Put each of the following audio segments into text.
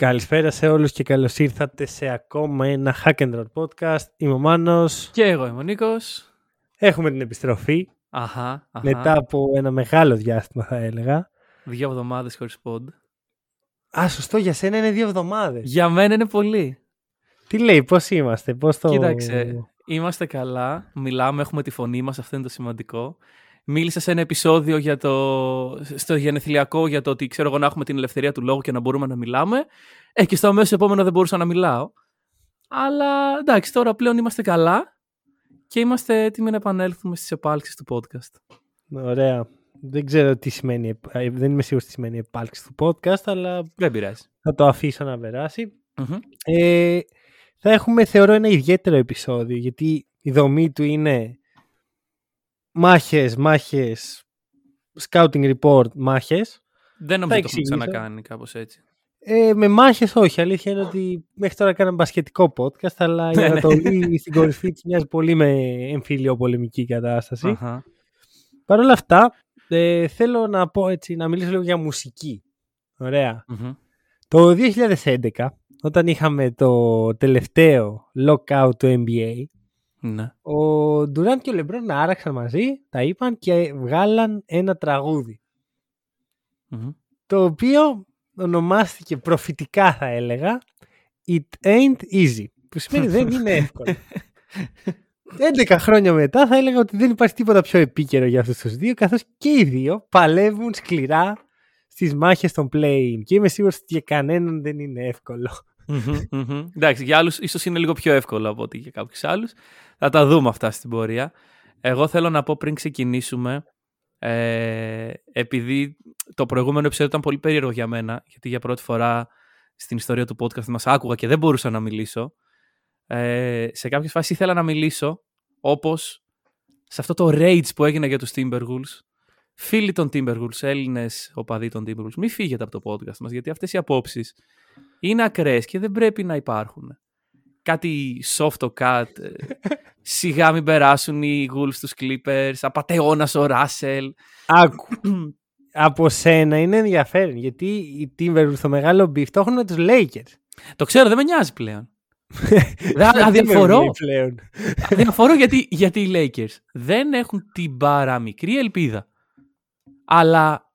Καλησπέρα σε όλους και καλώς ήρθατε σε ακόμα ένα Hack and Roll podcast. Είμαι ο Μάνος. Και εγώ είμαι ο Νίκος. Έχουμε την επιστροφή Αχα, αχα. μετά από ένα μεγάλο διάστημα θα έλεγα. Δύο εβδομάδες χωρίς πόντ. Α, σωστό, για σένα είναι δύο εβδομάδες. Για μένα είναι πολύ. Τι λέει, πώς είμαστε, πώς το... Κοίταξε, είμαστε καλά, μιλάμε, έχουμε τη φωνή μας, αυτό είναι το σημαντικό. Μίλησα σε ένα επεισόδιο για το, στο γενεθλιακό για το ότι ξέρω εγώ να έχουμε την ελευθερία του λόγου και να μπορούμε να μιλάμε. Ε, και στο αμέσως επόμενο δεν μπορούσα να μιλάω. Αλλά εντάξει, τώρα πλέον είμαστε καλά και είμαστε έτοιμοι να επανέλθουμε στις επάλξεις του podcast. Ωραία. Δεν ξέρω τι σημαίνει, ε, δεν είμαι σίγουρος τι σημαίνει επάλξη του podcast, αλλά Δεν πειράζει. θα το αφήσω να περάσει. Μμμ. Ε, θα έχουμε, θεωρώ, ένα ιδιαίτερο επεισόδιο, γιατί η δομή του είναι μάχες, μάχες, scouting report, μάχες. Δεν νομίζω ότι το έχουμε εξηγήσω. ξανακάνει κάπως έτσι. Ε, με μάχες όχι, αλήθεια είναι ότι μέχρι τώρα κάναμε μπασκετικό podcast, αλλά η Ναι, ναι. Ανατολή στην κορυφή της μοιάζει πολύ με εμφύλιο πολεμική κατάσταση. Αχα. Παρ' όλα αυτά, ε, θέλω να πω έτσι, να μιλήσω λίγο για μουσική. Ωραία. Μμμ. Το 2011, όταν είχαμε το τελευταίο lockout του NBA, Ναι. ο Ντουράντ και ο Λεμπρόν άραξαν μαζί, τα είπαν και βγάλαν ένα τραγούδι. Μμμ. Το οποίο ονομάστηκε προφητικά θα έλεγα It ain't easy. Που σημαίνει δεν είναι εύκολο. 11 χρόνια μετά θα έλεγα ότι δεν υπάρχει τίποτα πιο επίκαιρο για αυτούς τους δύο καθώς και οι δύο παλεύουν σκληρά στις μάχες των play και είμαι σίγουρος ότι για κανέναν δεν είναι εύκολο. Μμμ, μμμ. Εντάξει, για άλλους ίσως είναι λίγο πιο εύκολο από ότι για κάποιους άλλους. Θα τα δούμε αυτά στην πορεία. Εγώ θέλω να πω πριν ξεκινήσουμε, ε, επειδή το προηγούμενο επεισόδιο ήταν πολύ περίεργο για μένα, γιατί για πρώτη φορά στην ιστορία του podcast μας άκουγα και δεν μπορούσα να μιλήσω. Ε, σε κάποιες φάσεις ήθελα να μιλήσω, όπως σε αυτό το rage που έγινε για τους Timberwolves. Φίλοι των Timberwolves, Έλληνες οπαδοί των Timberwolves, μην φύγετε από το podcast μας, γιατί αυτές οι απόψεις είναι ακραίες και δεν πρέπει να υπάρχουν. Κάτι soft cut, ε, σιγά μην περάσουν οι Wolves στους Clippers, απατεώνας ο Ράσελ. Άκου. Από σένα είναι ενδιαφέρον γιατί οι Timberwolves στο μεγάλο beef το έχουν με τους Lakers. Το ξέρω, δεν με νοιάζει πλέον. Δεν αδιαφορώ. με λέει πλέον. Διαφορώ γιατί, γιατί οι Lakers δεν έχουν την παραμικρή ελπίδα. Αλλά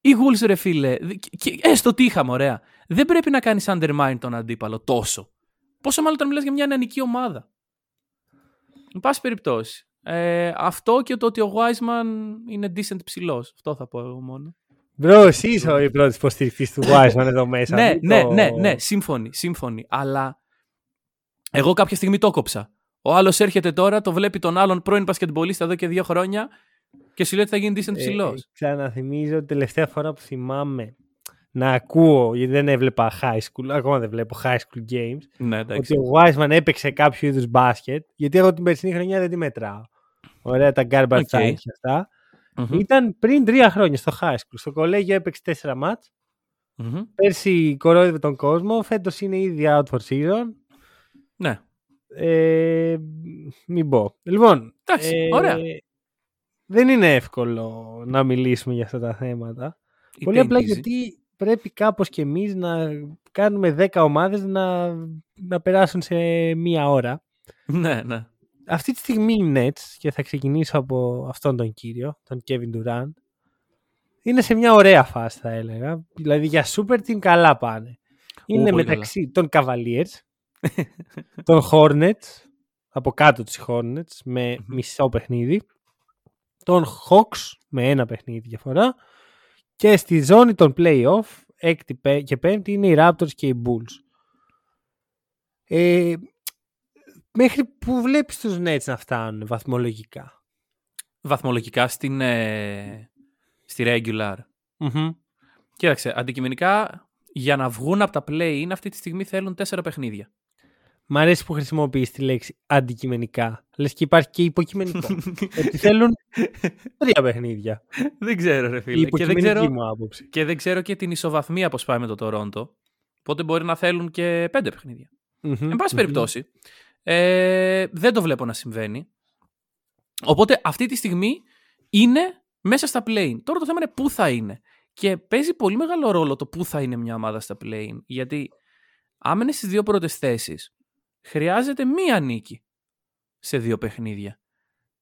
οι Wolves ρε φίλε, και- και έστω τι είχαμε ωραία, δεν πρέπει να κάνεις undermine τον αντίπαλο τόσο. Πόσο μάλλον όταν μιλάς για μια νεανική ομάδα. Εν πάση περιπτώσει. Ε, αυτό και το ότι ο Wiseman είναι decent ψηλός. Αυτό θα πω εγώ μόνο. Μπρο, εσύ είσαι ο πρώτος υποστηρικτής του Wiseman εδώ μέσα. ναι, μην ναι, το- ναι, ναι, σύμφωνοι, σύμφωνοι. Αλλά εγώ κάποια στιγμή το κόψα. Ο άλλος έρχεται τώρα, το βλέπει τον άλλον πρώην πασκετμπολίστα εδώ και δύο χρόνια και σου λέει ότι θα γίνει decent Ε, ψηλός. Ξαναθυμίζω την τελευταία φορά που θυμάμαι να ακούω, γιατί δεν έβλεπα high school, ακόμα δεν βλέπω high school games, ναι, ότι εντάξει. ο Wiseman έπαιξε κάποιο είδους μπάσκετ, γιατί εγώ την περσινή χρονιά δεν τη μετράω. Ωραία τα garbage Οκ. time και αυτά. Μμμ, Ήταν πριν τρία χρόνια στο high school. Στο κολέγιο έπαιξε τέσσερα ματς. μμμ. Πέρσι κορόιδευε τον κόσμο. Φέτος είναι ήδη out for season. Ναι. Ε, μην πω. Λοιπόν, Εντάξει, ωραία. Δεν είναι εύκολο να μιλήσουμε για αυτά τα θέματα. Είτε Πολύ απλά easy. γιατί πρέπει κάπως και εμείς να κάνουμε 10 ομάδες να, να περάσουν σε μία ώρα. Ναι, ναι. Αυτή τη στιγμή οι Nets, και θα ξεκινήσω από αυτόν τον κύριο, τον Kevin Durant, είναι σε μια ωραία φάση θα έλεγα. Δηλαδή για super team καλά πάνε. Είναι πολύ μεταξύ των Cavaliers, των Hornets, από κάτω τους Hornets με μισό παιχνίδι, των Hawks με ένα παιχνίδι διαφορά και στη ζώνη των playoff, έκτη πέ- και πέμπτη είναι οι Raptors και οι Bulls. Ε, μέχρι που βλέπεις τους Nets να φτάνουν βαθμολογικά; Βαθμολογικά στην, ε, στη regular. Κοίταξε, αντικειμενικά για να βγουν από τα play-in αυτή τη στιγμή θέλουν τέσσερα παιχνίδια. Μ' αρέσει που χρησιμοποιείς τη λέξη αντικειμενικά. Λες και υπάρχει και υποκειμενικό. ότι θέλουν τρία παιχνίδια. δεν ξέρω, ρε Η φίλε. Και δεν, υποκειμενική ξέρω, μου άποψη. και δεν ξέρω και την ισοβαθμία πώς πάει με το Τορόντο. Οπότε μπορεί να θέλουν και πέντε παιχνίδια. Μμμ, Εν πάση μμμ. περιπτώσει, ε, δεν το βλέπω να συμβαίνει. Οπότε αυτή τη στιγμή είναι μέσα στα play. Τώρα το θέμα είναι πού θα είναι. Και παίζει πολύ μεγάλο ρόλο το πού θα είναι μια ομάδα στα play. Γιατί άμα είναι στις δύο πρώτες θέσεις, χρειάζεται μία νίκη σε δύο παιχνίδια.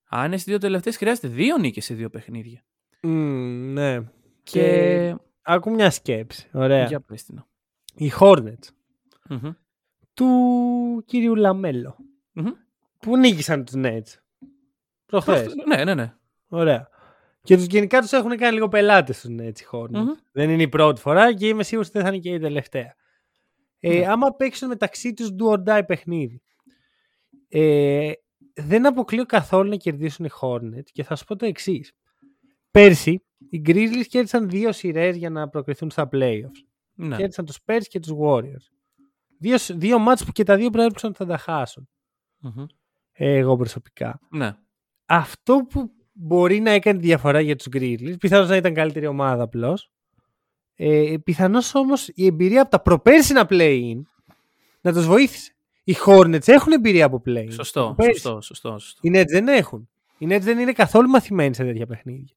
Αν είναι στις δύο τελευταίες, χρειάζεται δύο νίκες σε δύο παιχνίδια. Μμ, ναι. Και. Και άκου μια σκέψη. Ωραία. Για πες την. Οι Hornets Μμμ. του κύριου Λαμέλο Μμμ. που νίκησαν τους Nets; Προχθές. Ναι, ναι, ναι. Ωραία. Και τους γενικά τους έχουν κάνει λίγο πελάτες στους Nets οι Hornets. Μμμ. Δεν είναι η πρώτη φορά και είμαι σίγουρος ότι δεν θα είναι και η τελευταία. Ε, Ναι. Άμα παίξουν μεταξύ τους do or die παιχνίδι. Ε, δεν αποκλείω καθόλου να κερδίσουν οι Hornets και θα σου πω το εξής. Πέρσι οι Grizzlies κέρδισαν δύο σειρές για να προκριθούν στα playoffs. ναι. Κέρδισαν τους Spurs και τους Warriors. Δύο, δύο μάτς που και τα δύο προέβλεψαν ότι θα τα χάσουν. Μμμ. Ε, εγώ προσωπικά. ναι. Αυτό που μπορεί να έκανε διαφορά για τους Grizzlies, πιθανώς να ήταν καλύτερη ομάδα απλώς. Ε, πιθανώς όμως η εμπειρία από τα προπέρσινα play-in να τους βοήθησε. Οι Hornets έχουν εμπειρία από play-in. Σωστό, Πέρσι. σωστό, σωστό, σωστό. Οι Nets δεν έχουν. Οι Nets δεν είναι καθόλου μαθημένοι σε τέτοια παιχνίδια.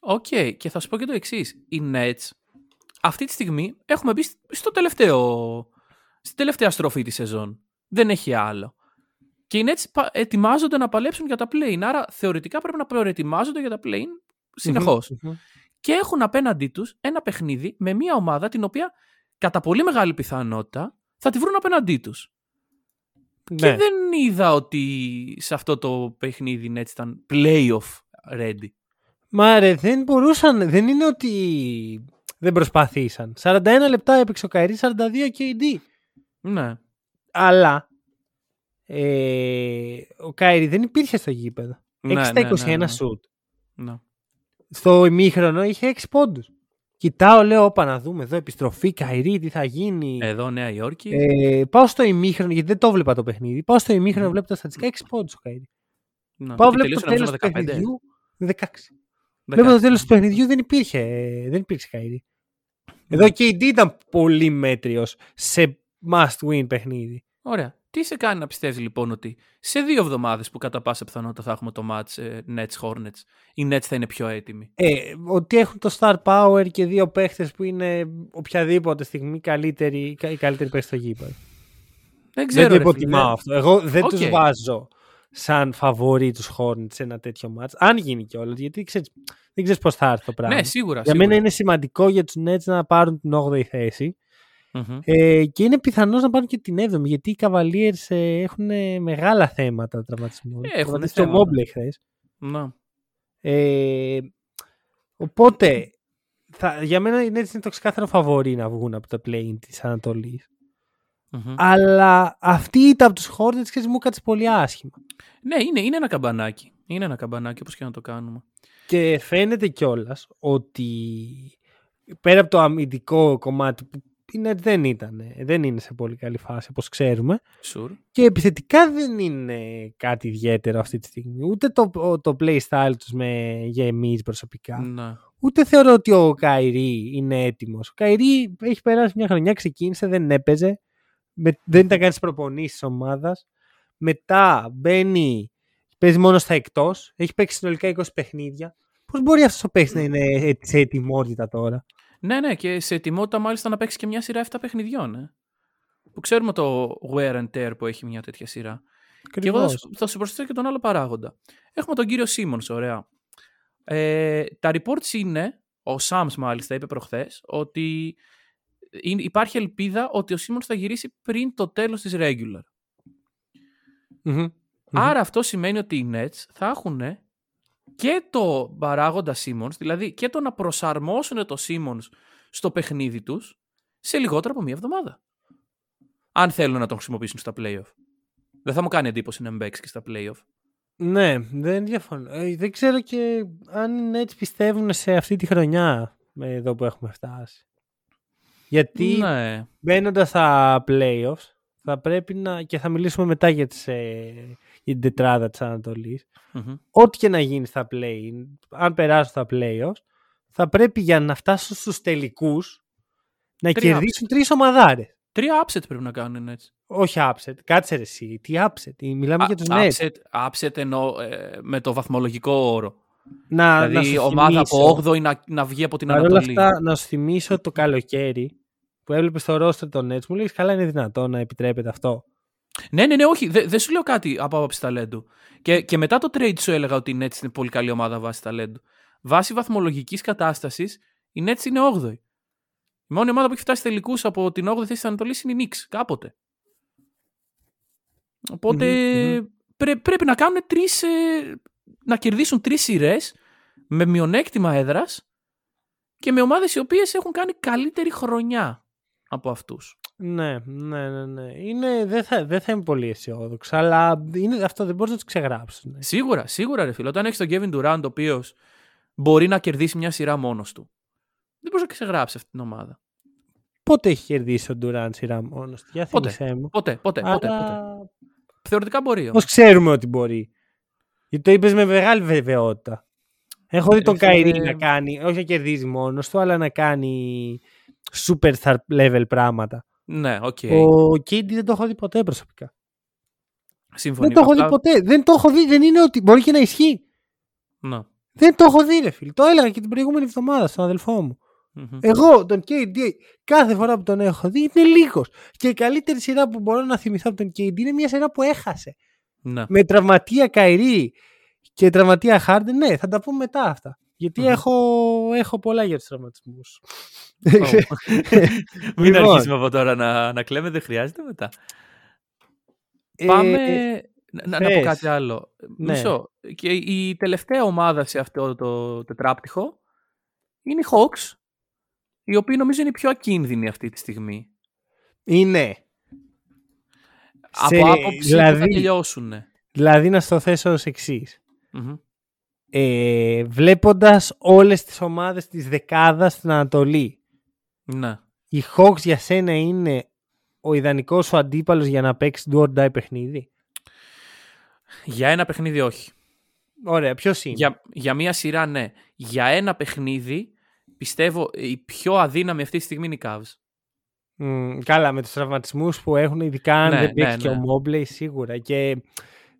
Οκ, και θα σου πω και το εξής. Οι Nets αυτή τη στιγμή έχουμε μπει στο τελευταίο, στην τελευταία στροφή της σεζόν. Δεν έχει άλλο. Και οι Nets πα- ετοιμάζονται να παλέψουν για τα play άρα θεωρητικά πρέπει να προετοιμάζονται για τα play συνεχώς. Μμμ. Και έχουν απέναντί τους ένα παιχνίδι με μια ομάδα την οποία κατά πολύ μεγάλη πιθανότητα θα τη βρουν απέναντί τους. Ναι. Και δεν είδα ότι σε αυτό το παιχνίδι οι Nets ήταν playoff ready. Μα ρε, δεν μπορούσαν. Δεν είναι ότι δεν προσπαθήσαν. 41 λεπτά έπαιξε ο Καϊρή, 42 KD. Ναι. Αλλά ε, ο Καϊρή δεν υπήρχε στο γήπεδο. 6 Ναι, στα ναι, 21 ναι, ναι. σουτ. Ναι. Στο ημίχρονο είχε 6 πόντους. Κοιτάω, λέω, όπα να δούμε εδώ επιστροφή, Κάιρι, τι θα γίνει. Εδώ Νέα Υόρκη. Ε, πάω στο ημίχρονο, γιατί δεν το 'βλεπα το παιχνίδι. Πάω στο ημίχρονο, βλέπω τα στατιστικά 6 πόντους ο Κάιρι. ναι. Πάω, Και βλέπω το τελείωσε, τέλος νομίζω, του 15. παιχνιδιού. 16. 16. Βλέπω το τέλος του παιχνιδιού δεν υπήρχε, ε, δεν υπήρξε Κάιρι. Εδώ KD ήταν πολύ μέτριος σε must win παιχνίδι. Ωραία. Τι σε κάνει να πιστεύεις λοιπόν ότι σε δύο εβδομάδες που κατά πάσα πιθανότητα θα έχουμε το match ε, Nets Hornets, οι Nets θα είναι πιο έτοιμοι; Ε, ότι έχουν το star power και δύο παίχτες που είναι οποιαδήποτε στιγμή καλύτεροι, κα- οι καλύτεροι παίχτες στο γήπεδο. Δεν Δεν ξέρω. το ρε φίλε. υποτιμάω αυτό. Εγώ δεν Οκ. τους βάζω σαν φαβορή τους Hornets σε ένα τέτοιο match. Αν γίνει κιόλας, γιατί ξέρεις, δεν ξέρεις πώς θα έρθει το πράγμα. Ναι, σίγουρα. για σίγουρα. μένα είναι σημαντικό για τους Nets να πάρουν την 8η θέση. Μμμ. Ε, και είναι πιθανό να πάρουν και την 7η, γιατί οι Cavaliers ε, έχουν ε, μεγάλα θέματα τραυματισμού. Ε, έχουν Τραυματίστηκε ο θέματα. Mobley χθες. Να. Ε, οπότε, θα, για μένα είναι έτσι είναι το ξεκάθαρο φαβορή να βγουν από τα play της Ανατολής. Μμμ. Αλλά αυτή ήταν από τους Hornets και μου κάτσε πολύ άσχημα. Ναι, είναι, είναι ένα καμπανάκι. Είναι ένα καμπανάκι όπως και να το κάνουμε. Και φαίνεται κιόλας ότι πέρα από το αμυντικό κομμάτι που είναι, δεν ήταν, δεν είναι σε πολύ καλή φάση όπως ξέρουμε Sure. και επιθετικά δεν είναι κάτι ιδιαίτερο αυτή τη στιγμή. Ούτε το, το play style τους με, για εμείς προσωπικά. Να. Ούτε θεωρώ ότι ο Καϊρή είναι έτοιμος. Ο Καϊρή έχει περάσει μια χρονιά, ξεκίνησε, δεν έπαιζε. Με, δεν ήταν κάνει τι προπονήσεις της ομάδας. Μετά μπαίνει, παίζει μόνος στα εκτός. Έχει παίξει συνολικά 20 παιχνίδια. Πώς μπορεί αυτός ο παίκτη να είναι έ- σε ετοιμότητα τώρα; Ναι, ναι, και σε ετοιμότητα μάλιστα να παίξει και μια σειρά 7 παιχνιδιών. Ε. Που ξέρουμε το wear and tear που έχει μια τέτοια σειρά. Και εγώ θα Ακριβώς. σου, θα σου προσθέσω και τον άλλο παράγοντα. Έχουμε τον κύριο Σίμονς, ωραία. Ε, τα reports είναι, ο Σάμς μάλιστα είπε προχθές, ότι είναι- υπάρχει ελπίδα ότι ο Σίμονς θα γυρίσει πριν το τέλος της regular. Μμμ. Άρα αυτό σημαίνει ότι οι Nets θα έχουν και το παράγοντα Simmons, δηλαδή και το να προσαρμόσουν το Simmons στο παιχνίδι τους σε λιγότερο από μία εβδομάδα. Αν θέλουν να τον χρησιμοποιήσουν στα playoff. Δεν θα μου κάνει εντύπωση να μην παίξει και στα playoff. Ναι, δεν διαφωνώ. Ε, δεν ξέρω και αν είναι έτσι πιστεύουν σε αυτή τη χρονιά με εδώ που έχουμε φτάσει. Γιατί Ναι. μπαίνοντας στα playoffs θα πρέπει να. και θα μιλήσουμε μετά για, τις, ε, για την τετράδα της ανατολη Μμμ. Ό,τι και να γίνει στα play, αν περάσουν στα playoffs, θα πρέπει για να φτάσουν στους τελικούς να Τρία κερδίσουν τρεις ομαδάρες. Τρία upset πρέπει να κάνουν έτσι. Όχι upset. Κάτσε ρε εσύ. Τι upset. Μιλάμε για τους Nets. upset, upset εννοώ ε, με το βαθμολογικό όρο. Να, να δηλαδή σου ομάδα θυμίσω, από 8η να, να βγει από την Παρ' όλα Ανατολή. αυτά, να σου θυμίσω το καλοκαίρι που έβλεπες στο ρόστερ των Nets, μου λέγεις καλά είναι δυνατό να επιτρέπεται αυτό. Ναι, ναι, ναι, όχι. Δεν δεν σου λέω κάτι από άποψη ταλέντου. Και, και μετά το trade σου έλεγα ότι η Nets είναι πολύ καλή ομάδα βάσει ταλέντου. Βάσει βαθμολογικής κατάστασης, η Nets είναι 8η. Η μόνη ομάδα που έχει φτάσει τελικούς από την 8η θέση της Ανατολής είναι η Knicks. Κάποτε. Οπότε Μμμ, πρέ- πρέπει να κάνουν τρεις, ε, να κερδίσουν τρεις σειρές με μειονέκτημα έδρας και με ομάδες οι οποίες έχουν κάνει καλύτερη χρονιά από αυτούς. Ναι, ναι, ναι. ναι. Είναι, δεν, θα, δεν θα είμαι πολύ αισιόδοξο, αλλά είναι, αυτό δεν μπορείς να τους ξεγράψεις. Ναι. Σίγουρα, σίγουρα ρε φίλε. Όταν έχεις τον Kevin Durant, ο οποίος μπορεί να κερδίσει μια σειρά μόνος του, δεν μπορείς να ξεγράψεις αυτή την ομάδα. Πότε έχει κερδίσει ο Ντουράντ σειρά μόνος του, για Πότε. θύμισέ μου. Ποτέ, ποτέ, ποτέ. ποτέ. Θεωρητικά μπορεί. Πώς όμως. ξέρουμε ότι μπορεί. Γιατί το είπες με μεγάλη βεβαιότητα. Έχω δει Ε, τον φίλε, Κάιρι να κάνει, όχι να κερδίζει μόνος του, αλλά να κάνει superstar level πράγματα. Ναι, οκ. Ο KD δεν το έχω δει ποτέ προσωπικά. Σύμφωνοι. δεν το έχω δει Απλά- ποτέ. Δεν το έχω δει. Δεν είναι ότι μπορεί και να ισχύει. Ναι. Δεν το έχω δει, ρε φίλε. Το έλεγα και την προηγούμενη εβδομάδα στον αδελφό μου. Μμμ. Εγώ τον KD κάθε φορά που τον έχω δει είναι λίγος. Και η καλύτερη σειρά που μπορώ να θυμηθώ από τον KD είναι μια σειρά που έχασε. Ναι. Με τραυματία Καϊρή και τραυματία Χάρντεν. Ναι, θα τα πούμε μετά αυτά. Γιατί Μμμ. έχω, έχω πολλά για τους τραυματισμούς. Μην Λοιπόν. αρχίσουμε από τώρα να, να κλαίμε, δεν χρειάζεται μετά. Ε, Πάμε. να, να πω θες. κάτι άλλο. Ναι. Μισό. Και η τελευταία ομάδα σε αυτό το τετράπτυχο είναι οι Hawks, οι οποίοι νομίζω είναι οι πιο ακίνδυνοι αυτή τη στιγμή. είναι. Σε- Από άποψη που θα δηλαδή- τελειώσουν. Δηλαδή να στο θέσω ως εξής. Μμμ. Ε, βλέποντας όλες τις ομάδες της δεκάδας στην Ανατολή Ναι. οι Hawks για σένα είναι ο ιδανικός σου αντίπαλος για να παίξει do or die παιχνίδι; Για ένα παιχνίδι όχι. Ωραία, ποιος είναι; Για, για μία σειρά ναι. Για ένα παιχνίδι πιστεύω η πιο αδύναμη αυτή τη στιγμή είναι η Cavs. Μμ, καλά, με τους τραυματισμούς που έχουν, ειδικά αν Ναι, δεν παίξει ναι, και ο ναι. Mobley, σίγουρα. Και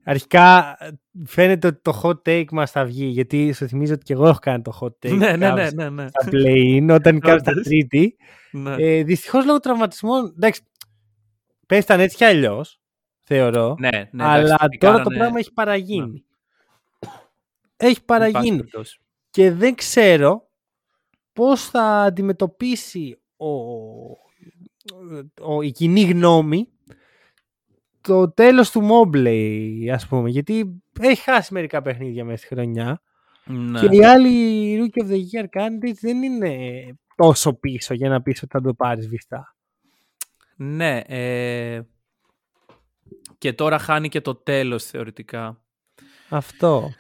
αρχικά ε, φαίνεται ότι το hot take μας θα βγει, γιατί σου θυμίζω ότι και εγώ έχω κάνει το hot take. ναι, ναι, Cavs ναι, ναι, ναι. Στα play-in, όταν η Cavs ήταν Όντως. τρίτη. ναι. Ε, Δυστυχώς λόγω τραυματισμών. Εντάξει, πέσταν έτσι κι αλλιώς, θεωρώ. ναι, ναι, αλλά εντάξει, τώρα πικάρανε- το πράγμα έχει παραγίνει. Έχει πάση παραγίνει. περιπτώσει. Και δεν ξέρω πώς θα αντιμετωπίσει ο, ο, η κοινή γνώμη το τέλος του Mobley, ας πούμε. Γιατί έχει χάσει μερικά παιχνίδια μέσα στη χρονιά. Ναι. Και οι άλλοι Rookie of the Year candidates δεν είναι τόσο πίσω για να πεις ότι θα το πάρεις βιστά. Ναι. Ε... Και τώρα χάνει και το τέλος θεωρητικά. Αυτό.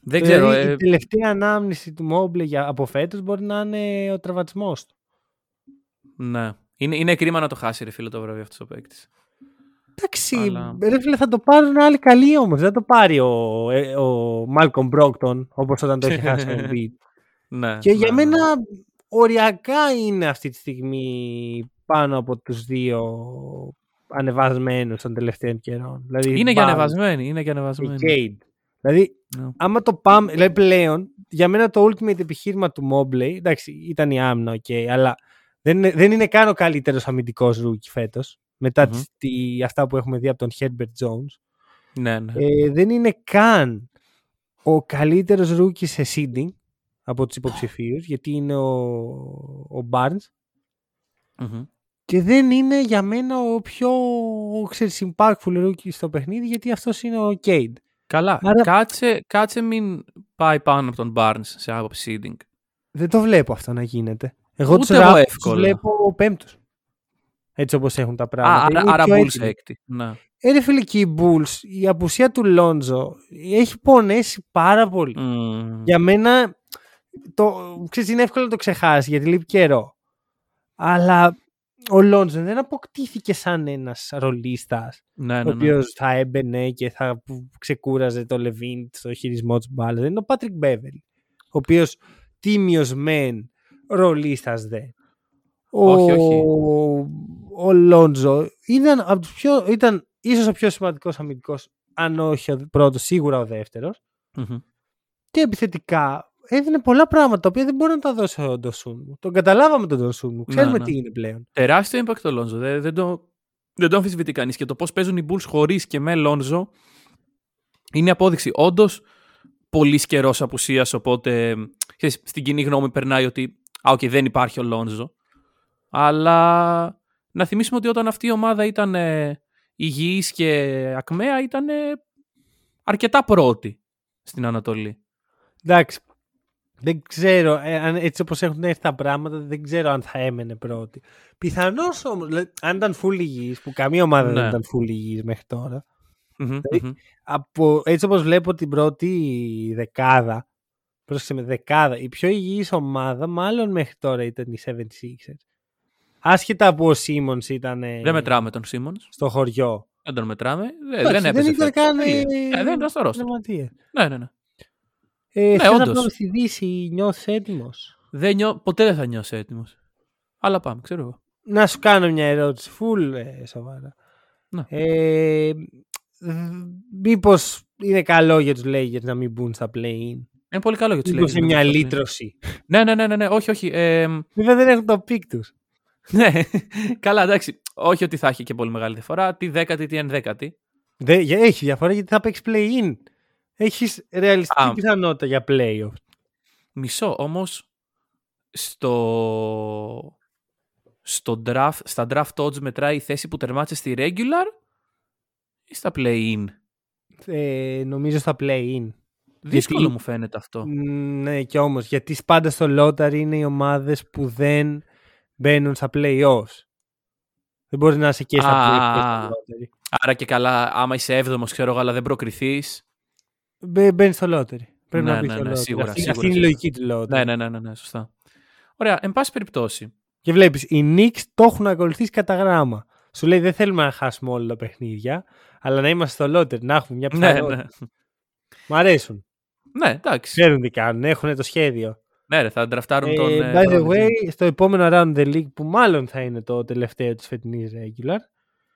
Δεν ξέρω. Δηλαδή, ε, Η τελευταία ανάμνηση του Mobley για, από φέτος μπορεί να είναι ο τραυματισμός του. Ναι. Είναι, είναι κρίμα να το χάσει ρε φίλε το βραβείο αυτός ο παίκτης. Εντάξει, Αλλά- ρε φίλε, θα το πάρουν άλλοι καλοί όμως. Δεν θα το πάρει ο, ε, ο Malcolm Brockton όπως όταν το έχει χάσει ο Embiid. Ναι, Και για ναι, ναι. μένα οριακά είναι αυτή τη στιγμή πάνω από τους δύο ανεβασμένους των τελευταίων καιρών. Δηλαδή, Είναι και Barnes ανεβασμένη. Είναι και και ανεβασμένη. Cade. Δηλαδή, Ναι. άμα το πάμε, δηλαδή πλέον, για μένα το ultimate επιχείρημα του Mobley, εντάξει, ήταν η άμυνα, ok, αλλά δεν είναι, δεν είναι καν ο καλύτερος αμυντικός rookie φέτος. Μετά Μμμ. τις- τη, αυτά που έχουμε δει από τον Herbert Jones. Ναι, ναι. Ε, δεν είναι καν ο καλύτερος rookie σε seeding από τους υποψηφίους, γιατί είναι ο, ο Barnes. Μμμ. Και δεν είναι για μένα ο πιο ξέρεις, impactful rookie στο παιχνίδι, γιατί αυτός είναι ο Cade. Καλά. Άρα- Κάτσε, κάτσε μην πάει πάνω από τον Barnes σε άποψη seeding. Δεν το βλέπω αυτό να γίνεται. Εγώ Ούτε τους, εγώ Raptors εύκολα. τους βλέπω πέμπτους. Έτσι όπως έχουν τα Α, πράγματα. άρα, Είναι άρα πιο Bulls έτοιμοι. έκτη. Ναι. Ε, ρε φίλε, και οι Bulls, η απουσία του Λόνζο έχει πονέσει πάρα πολύ. Μμμ. Για μένα, το, ξέρεις, είναι εύκολο να το ξεχάσεις γιατί λείπει καιρό. Αλλά ο Λόνζο δεν αποκτήθηκε σαν ένας ρολίστας Ναι, ο ναι, ναι. οποίος θα έμπαινε και θα ξεκούραζε το Λαβίν στο χειρισμό της μπάλας. Δεν είναι ο Πάτρικ Μπέβερλι. Ο οποίος τίμιος μεν, ρολίστας δε. Ο, Όχι, όχι. ο Λόντζο ήταν, από τους πιο, ήταν ίσως ο πιο σημαντικός αμυντικός, αν όχι ο πρώτος, σίγουρα ο δεύτερος. Μμμ. Και επιθετικά έδινε πολλά πράγματα τα οποία δεν μπορεί να τα δώσει ο Ντοσούν. Τον καταλάβαμε τον Ντοσούν. Ναι, Ξέρουμε ναι. τι είναι πλέον. Τεράστιο impact το Λόνζο. Δεν, δεν, το, δεν το αμφισβητεί κανείς. Και το πώς παίζουν οι Bulls χωρίς και με Λόνζο είναι απόδειξη. Όντως, πολύ καιρός απουσίας. Οπότε ξέρεις, στην κοινή γνώμη περνάει ότι α, οκ, δεν υπάρχει ο Λόνζο. Αλλά να θυμίσουμε ότι όταν αυτή η ομάδα ήταν ε, υγιής και ακμαία, ήταν ε, αρκετά πρώτη στην Ανατολή. Εντάξει. Δεν ξέρω, ε, αν, έτσι όπως έχουν έρθει τα πράγματα, δεν ξέρω αν θα έμενε πρώτη. Πιθανώς όμως, δηλαδή, αν ήταν full υγιής, που καμία ομάδα δεν Ναι. ήταν full υγιής μέχρι τώρα, Μμμ, Ε, μμμ. από, έτσι όπως βλέπω την πρώτη δεκάδα, πρόσεξε με δεκάδα, η πιο υγιής ομάδα μάλλον μέχρι τώρα ήταν οι 76ers. Άσχετα που ο Σίμονς ήταν ε, Δεν μετράμε τον Σίμονς. στο χωριό. Δεν τον μετράμε. Δεν, Εντάξει, δεν έπαιζε. ήταν φέτος. καν Τελεία. ε, Ε, δεν ήταν στο roster. τραυματίας. Ναι, ναι, ναι. Ε, Ναι, θες να όντως. πάμε στη Δύση, νιώθεις έτοιμος; Δεν νιώ... Ποτέ δεν θα νιώσω έτοιμος. Αλλά πάμε, ξέρω εγώ. Να σου κάνω μια ερώτηση, full ε, σοβαρά. Ναι. Ε, Μήπως είναι καλό για τους Lakers να μην μπουν στα play-in; Είναι πολύ καλό για τους Μήπως είναι μια λύτρωση; Ναι, ναι, ναι, ναι, ναι. Όχι, όχι. Ε, Βέβαια δεν έχουν το pick τους. ναι, καλά, εντάξει. Όχι ότι θα έχει και πολύ μεγάλη διαφορά. Τι δέκατη, τι ενδέκατη. Δεν, για- έχει διαφορά γιατί θα παίξεις play-in. Έχεις ρεαλιστική Α. πιθανότητα για playoff. Μισό, όμως στο. Στο draft, στα draft odds μετράει η θέση που τερμάτισες στη regular ή στα play-in; Ε, νομίζω στα play-in. Δύσκολο μου φαίνεται αυτό. Μ, Ναι, και όμως, γιατί πάντα στο lottery είναι οι ομάδες που δεν μπαίνουν στα play-offs. Δεν μπορείς να είσαι και στα Α, play-offs και στο lottery. Άρα και καλά, άμα είσαι έβδομος, ξέρω εγώ, αλλά δεν προκριθείς. Μπε- Μπαίνεις στο lottery. Πρέπει Ναι, να μπεις ναι, στο ναι, lottery. σίγουρα, αυτή, σίγουρα, αυτή είναι η σίγουρα. λογική του lottery. Ναι, ναι, ναι, ναι, ναι, σωστά. Ωραία, εν πάση περιπτώσει. Και βλέπεις, οι Knicks το έχουν ακολουθήσει κατά γράμμα. Σου λέει δεν θέλουμε να χάσουμε όλα τα παιχνίδια, αλλά να είμαστε στο lottery, να έχουμε μια Ναι, πιθανότητα. ναι. Μ' αρέσουν. Ναι, εντάξει. Ξέρουν τι κάνουν, έχουν το σχέδιο. Ναι, ρε, θα ντραφτάρουν Ε, τον. ε, by the Brandon way, Ingram. στο επόμενο round the league που μάλλον θα είναι το τελευταίο της φετινής regular,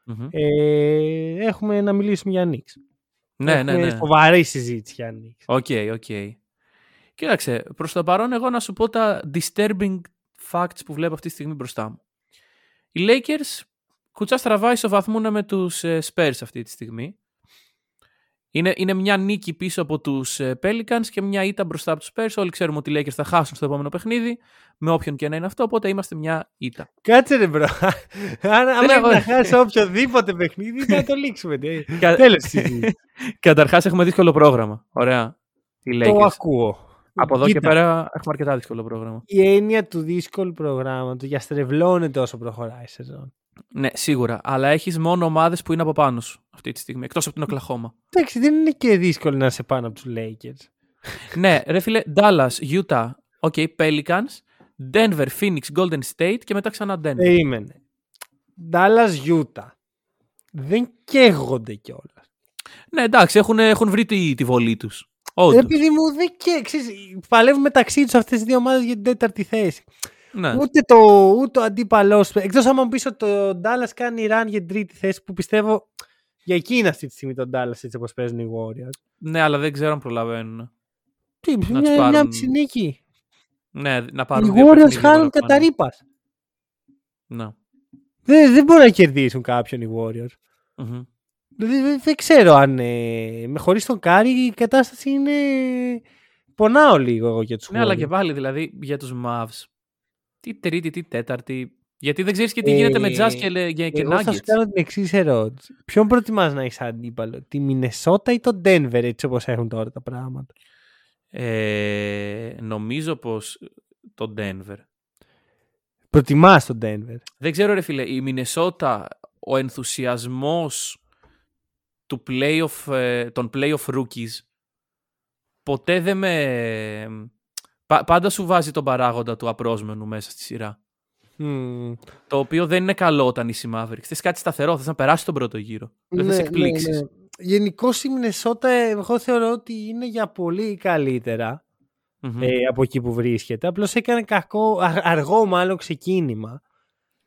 Μμμ. ε, έχουμε να μιλήσουμε για Knicks. Ναι, ναι, έχουμε ναι. Σοβαρή συζήτηση για Knicks. Οκ, οκ. Κοίταξε, προς το παρόν εγώ να σου πω τα disturbing facts που βλέπω αυτή τη στιγμή μπροστά μου. Οι Lakers κουτσά στραβά ισοβαθμούν με τους ε, Spurs αυτή τη στιγμή. Είναι, είναι μια νίκη πίσω από τους ε, Pelicans και μια ήττα μπροστά από τους Spurs. Όλοι ξέρουμε ότι οι Lakers θα χάσουν στο επόμενο παιχνίδι, με όποιον και να είναι αυτό, οπότε είμαστε μια ήττα. Κάτσε ρε μπρο. Αν αν έχω- πρέπει να χάσεις οποιοδήποτε παιχνίδι, θα το λήξουμε. Κα- Τέλος της συζήτησης. Καταρχάς έχουμε δύσκολο πρόγραμμα. Ωραία. Οι Το Lakers. ακούω. Από εδώ Κοίτα, και πέρα έχουμε αρκετά δύσκολο πρόγραμμα. Η έννοια του δύσκολου προγράμματος διαστρεβλώνεται όσο προχωράει η σεζόν. Ναι, σίγουρα. Αλλά έχεις μόνο ομάδες που είναι από πάνω σου αυτή τη στιγμή. Εκτός από την Οκλαχώμα. Εντάξει, δεν είναι και δύσκολο να είσαι πάνω από τους Lakers. ναι, ρε φίλε, Dallas, Utah, OK, Pelicans, Denver, Phoenix, Golden State και μετά ξανά Denver. Περίμενε. Dallas Utah. Δεν καίγονται κιόλας. Ναι, εντάξει, έχουν, έχουν βρει τη, τη βολή τους. Όντως. Επειδή μου δεν καίγονται. Παλεύουν μεταξύ τους αυτές οι δύο ομάδες για την τέταρτη θέση. Ναι. Ούτε το, ούτε ο αντίπαλός. Εκτός άμα μου πεις ότι το Dallas κάνει run για την τρίτη θέση που πιστεύω για εκείνη αυτή τη στιγμή τον Dallas έτσι όπως παίζουν οι Warriors. ναι, αλλά δεν ξέρω αν προλαβαίνουν. Τι, τους μια, μια πάρουν- ψηνίκη. Ναι, να Οι πάρουν δύο Warriors παιχνίδια χάνουν παραπάνω. κατά ρήπα. Ναι. Δεν, δεν μπορούν να κερδίσουν κάποιον οι Warriors. Μμμ. Δηλαδή δεν, δεν ξέρω αν ε, με χωρίς τον Κάρι η κατάσταση είναι... Πονάω λίγο εγώ για τους Ναι, αλλά Warriors. και πάλι δηλαδή για τους Mavs. Τι τρίτη, τι τέταρτη. Γιατί δεν ξέρεις και τι γίνεται με Ε, Jazz και, λε- και, και Εγώ θα σου Nuggets. κάνω την εξής ερώτηση. Ποιον προτιμάς να έχεις αντίπαλο, τη Μινεσότα ή το Denver έτσι όπως έχουν τώρα τα πράγματα; Ε, νομίζω πως το Denver. Προτιμάς το Denver; Δεν ξέρω ρε φίλε, η Μινεσότα, ο ενθουσιασμός του playoff, ε, των playoff rookies ποτέ δεν με... πα- πάντα σου βάζει τον παράγοντα του απρόσμενου μέσα στη σειρά. Μμμ. Το οποίο δεν είναι καλό όταν είσαι Mavericks. Θες κάτι σταθερό, θες να περάσει τον πρώτο γύρο. Δεν θες Ναι, εκπλήξεις. ναι, ναι. Γενικώ η Μινεσότα, εγώ θεωρώ ότι είναι για πολύ καλύτερα Μμμ. ε, από εκεί που βρίσκεται. Απλώς έκανε κακό, α- αργό μάλλον ξεκίνημα.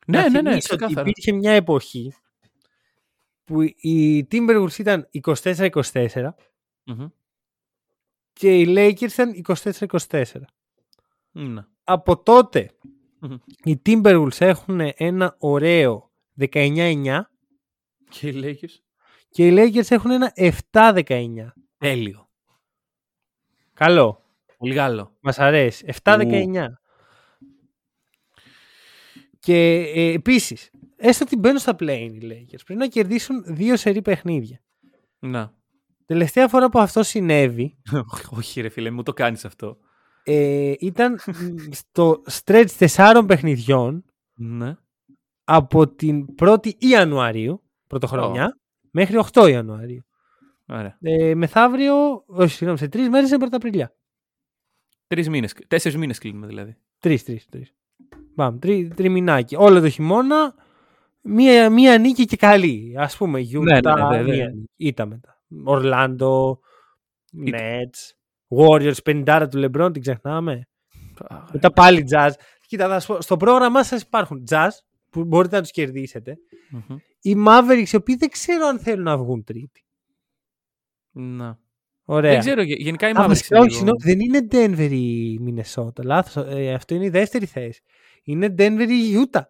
ναι, Να ναι, ναι, θυμίσω ότι ξεκάθαρα. υπήρχε μια εποχή που οι Timberwolves ήταν 24-24 Μμμ. Και οι Lakers ήταν 24-24. Ναι. Από τότε Μμμ. οι Timberwolves έχουν ένα ωραίο 19-9 Και οι Lakers; και οι Lakers έχουν ένα 7-19. Τέλειο. Καλό. Πολύ καλό. Μας αρέσει. 7-19. Και ε, επίσης, έστω ότι μπαίνουν στα play οι Lakers, πρέπει να κερδίσουν δύο σερή παιχνίδια. Να. Τελευταία φορά που αυτό συνέβη Όχι ρε φίλε, μου το κάνεις αυτό. ε, ήταν στο stretch τεσσάρων παιχνιδιών Ναι. από την 1η Ιανουαρίου, πρωτοχρονιά, μέχρι 8 Ιανουαρίου. Ωραία. Ε, μεθαύριο, όχι, συγγνώμη, σε τρεις μέρες είναι Πρωταπριλιά. Τρεις μήνες, τέσσερις μήνες κλείνουμε δηλαδή. Τρεις, τρεις, τρεις. Πάμε, τρι, τριμηνάκι. Όλο το χειμώνα, μία, μία νίκη και καλή. Α πούμε, Γιούτα, ναι, ναι, ναι. μία νίκη. Ήταν μετά. Ορλάντο, Nets, Warriors, 50 του Λεμπρόν, την ξεχνάμε. Μετά πάλι Jazz. Κοίτα, θα σου πω, στο πρόγραμμά σας υπάρχουν Jazz, που μπορείτε να τους κερδίσετε. Μμμ. Οι Mavericks, οι οποίοι δεν ξέρω αν θέλουν να βγουν τρίτη. Να. Ωραία. Δεν ξέρω, γε- γενικά η Α, Mavericks βασικά, είναι όχι, λίγο- συγγνώμη, δεν είναι Denver η Minnesota. Λάθος. Ε, αυτό είναι η δεύτερη θέση. Είναι Denver η Utah.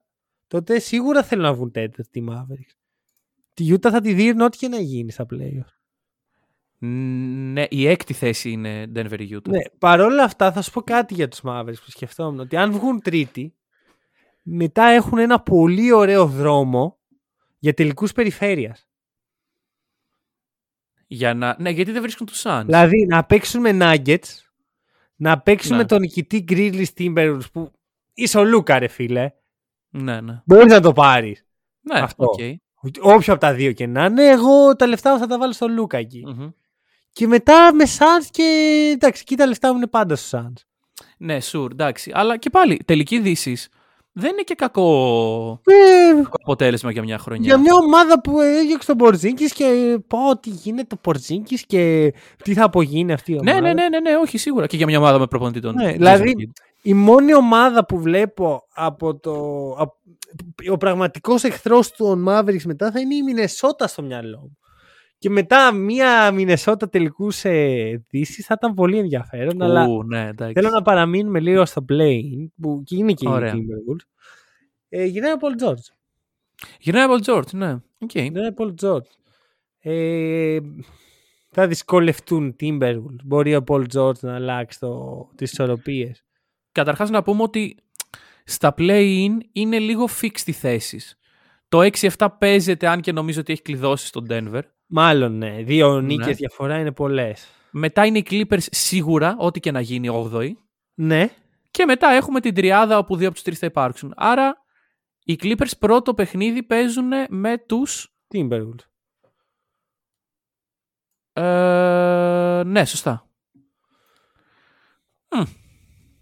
Τότε σίγουρα θέλουν να βγουν τέταρτη η Mavericks. Τη Utah θα τη δίνουν ό,τι και να γίνει στα playoffs. Ναι, η έκτη θέση είναι Denver ή Utah. Ναι, παρόλα αυτά θα σου πω κάτι για τους Mavericks που σκεφτόμουν. Ότι αν βγουν τρίτη, μετά έχουν ένα πολύ ωραίο δρόμο για τελικούς περιφέρειας. Για να... Ναι, γιατί δεν βρίσκουν τους Suns. Δηλαδή να παίξουν με Nuggets, να παίξουν Ναι. με τον νικητή Grizzlies Timberwolves που είσαι ο Λούκα ρε φίλε. Ναι, ναι. Μπορείς να το πάρεις. Ναι, Αυτό. οκ. Όποιο από τα δύο και να είναι, εγώ τα λεφτά μου θα τα βάλω στο Λούκα εκεί. Μμμ. Και μετά με Suns και εντάξει, εκεί τα λεφτά μου είναι πάντα στο Suns. Ναι, sure, εντάξει. Αλλά και πάλι, τελικοί δύσης δεν είναι και κακό, Ε, κακό αποτέλεσμα για μια χρονιά. για μια ομάδα που έδιωξε τον Πορζίνκη και πω τι γίνεται το Πορζίνκη και τι θα απογίνει αυτή η ομάδα. Ναι, ναι, ναι, ναι, ναι, όχι, σίγουρα. Και για μια ομάδα με προπονητή τον. Ναι, Jason δηλαδή, Kidd. Η μόνη ομάδα που βλέπω από το. απ- ο πραγματικός εχθρός των Mavericks μετά θα είναι η Μινεσότα στο μυαλό μου. Και μετά μία Μινεσότα τελικού ε, δύση θα ήταν πολύ ενδιαφέρον. αλλά Ου, ναι, εντάξει. θέλω να παραμείνουμε λίγο στο play-in που είναι και Ωραία. η Timberwolves. Ε, γυρνάει ο Paul George. Γυρνάει από τον George, ναι. Οκ. Γυρνάει ο Paul George. Ε, θα δυσκολευτούν οι Timberwolves. Μπορεί ο Paul George να αλλάξει το, τις ισορροπίες. Καταρχάς να πούμε ότι στα play-in είναι λίγο fixed οι θέσεις. Το 6-7 παίζεται αν και νομίζω ότι έχει κλειδώσει στον Denver. Μάλλον ναι. Δύο Ναι. νίκες διαφορά είναι πολλές. Μετά είναι οι Clippers σίγουρα, ό,τι και να γίνει 8η. Ναι. Και μετά έχουμε την τριάδα όπου δύο από τους τρεις θα υπάρξουν. Άρα οι Clippers πρώτο παιχνίδι παίζουν με τους... Timberwolves. Ε, ναι, σωστά.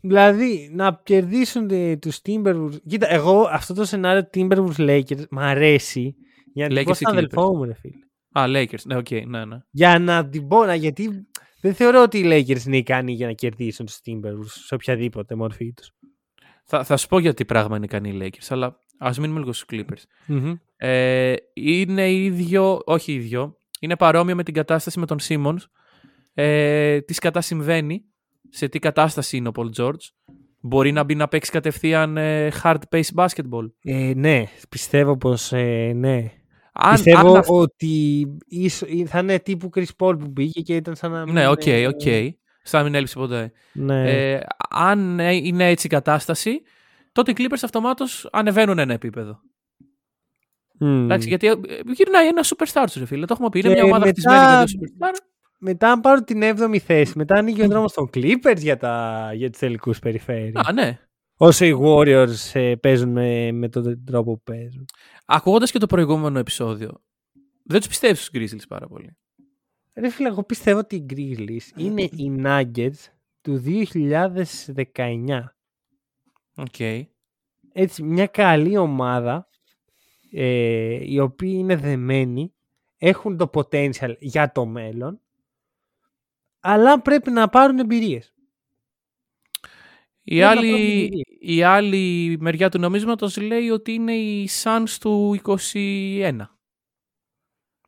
Δηλαδή να κερδίσουν τε- τους Timberwolves. Κοίτα, εγώ αυτό το σενάριο Timberwolves Lakers μ' αρέσει για να την πω Lakers ή στον αδελφό μου, ρε φίλε. Α, Lakers. Ναι, οκ, ναι, ναι. Για να την πω, να- γιατί δεν θεωρώ ότι οι Lakers είναι ικανοί για να κερδίσουν τους Timberwolves σε οποιαδήποτε μορφή τους. Θα, θα σου πω γιατί πράγμα είναι ικανοί οι Lakers, αλλά ας μείνουμε λίγο στους Clippers. Μμμ. Ε, είναι ίδιο, όχι ίδιο, είναι παρόμοιο με την κατάσταση με τον Simmons. Ε, τι κατά συμβαίνει, σε τι κατάσταση είναι ο Paul George. Μπορεί να μπει να παίξει κατευθείαν ε, hard pace basketball. Ε, ναι, πιστεύω πως ε, ναι. Αν, πιστεύω αν αυ- ότι ίσο- θα είναι τύπου Chris Paul που μπήκε και ήταν σαν να μην Ναι, οκ, είναι- οκ. Σαν να μην έλειψε ποτέ. Ναι. Ε, αν ε, είναι έτσι η κατάσταση, τότε οι Clippers αυτομάτως ανεβαίνουν ένα επίπεδο. Μμ. Εντάξει, γιατί ε, γυρνάει ένα superstar του, ρε φίλε. Το έχουμε πει. Είναι Και μια ομάδα μετά- χτισμένη για το superstar. Μετά αν πάρουν την 7η θέση, μετά ανοίγει ο δρόμος των Clippers για, τα, για τους τελικούς περιφέρειες. Α, ναι. Όσο οι Warriors ε, παίζουν με, με τον τρόπο που παίζουν. Ακούγοντας και το προηγούμενο επεισόδιο, δεν τους πιστεύεις τους Grizzlies πάρα πολύ. Ρε φίλε, εγώ πιστεύω ότι οι Grizzlies είναι οι Nuggets του 2019. Οκ. έτσι, μια καλή ομάδα ε, οι οποίοι είναι δεμένοι έχουν το potential για το μέλλον αλλά πρέπει να πάρουν εμπειρίες. Η άλλη, η άλλη μεριά του νομίσματος λέει ότι είναι η Suns του 21.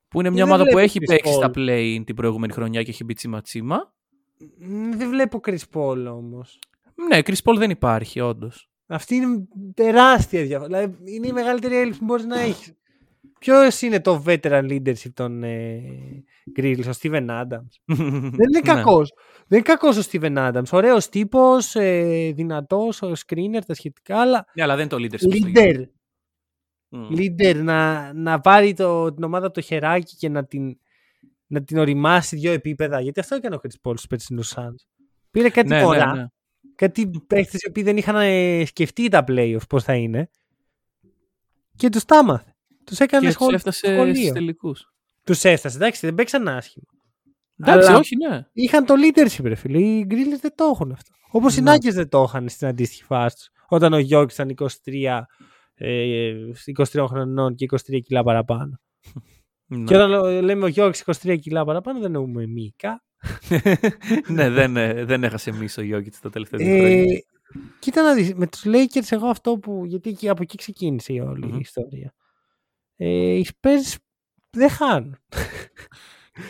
Που είναι μια Δεν ομάδα που βλέπω έχει Chris παίξει Paul. στα play την προηγούμενη χρονιά και έχει μπει τσίμα τσίμα. Μ, Δεν βλέπω Chris Paul όμως. Ναι, Chris Paul δεν υπάρχει όντως. Αυτή είναι τεράστια διαφορά. Δηλαδή είναι η μεγαλύτερη έλλειψη που μπορείς να έχεις. Ποιος είναι το veteran leadership των ε, Grills, ο Steven Adams; Δεν είναι κακός. Δεν είναι κακός ο Steven Adams. Ωραίος τύπος, ε, δυνατός, ο screener, τα σχετικά, αλλά Ναι, αλλά δεν είναι το leadership. στο leader. Μμ. leader να, να πάρει το, την ομάδα από το χεράκι και να την, να την οριμάσει δύο επίπεδα. Γιατί αυτό έκανε ο Chris Paul στους περσινού Suns. Πήρε κάτι Ναι, μωρά, ναι, ναι. κάτι παίχτες οι οποίοι δεν είχαν ε, σκεφτεί τα playoffs πώς θα είναι. Και τους τα άμαθε. Τους έκανε Και τους σχολ... έφτασε στους σχολείο. τελικούς. Τους έφτασε. Εντάξει, δεν παίξαν άσχημα. Εντάξει, Αλλά- όχι, ναι. Είχαν το leadership, ρε φίλε. Οι Γκρίλε δεν το έχουν αυτό. Όπως οι Ναι. Nuggets δεν το είχαν στην αντίστοιχη φάση τους. Όταν ο Γιώργης ήταν 23, ε, 23 χρονών και 23 κιλά παραπάνω. Ναι. Και όταν λέ- λέμε ο Γιώργης 23 κιλά παραπάνω, δεν εννοούμε μήκα. ναι, δεν, ε, δεν έχασε εμείς ο Γιώργης τα τελευταία δύο Ε, χρόνια. κοίτα να δεις, με τους Lakers εγώ αυτό που, γιατί εκεί- από εκεί ξεκίνησε η όλη Μμμ. η ιστορία. Ε, οι Spurs δεν χάνουν.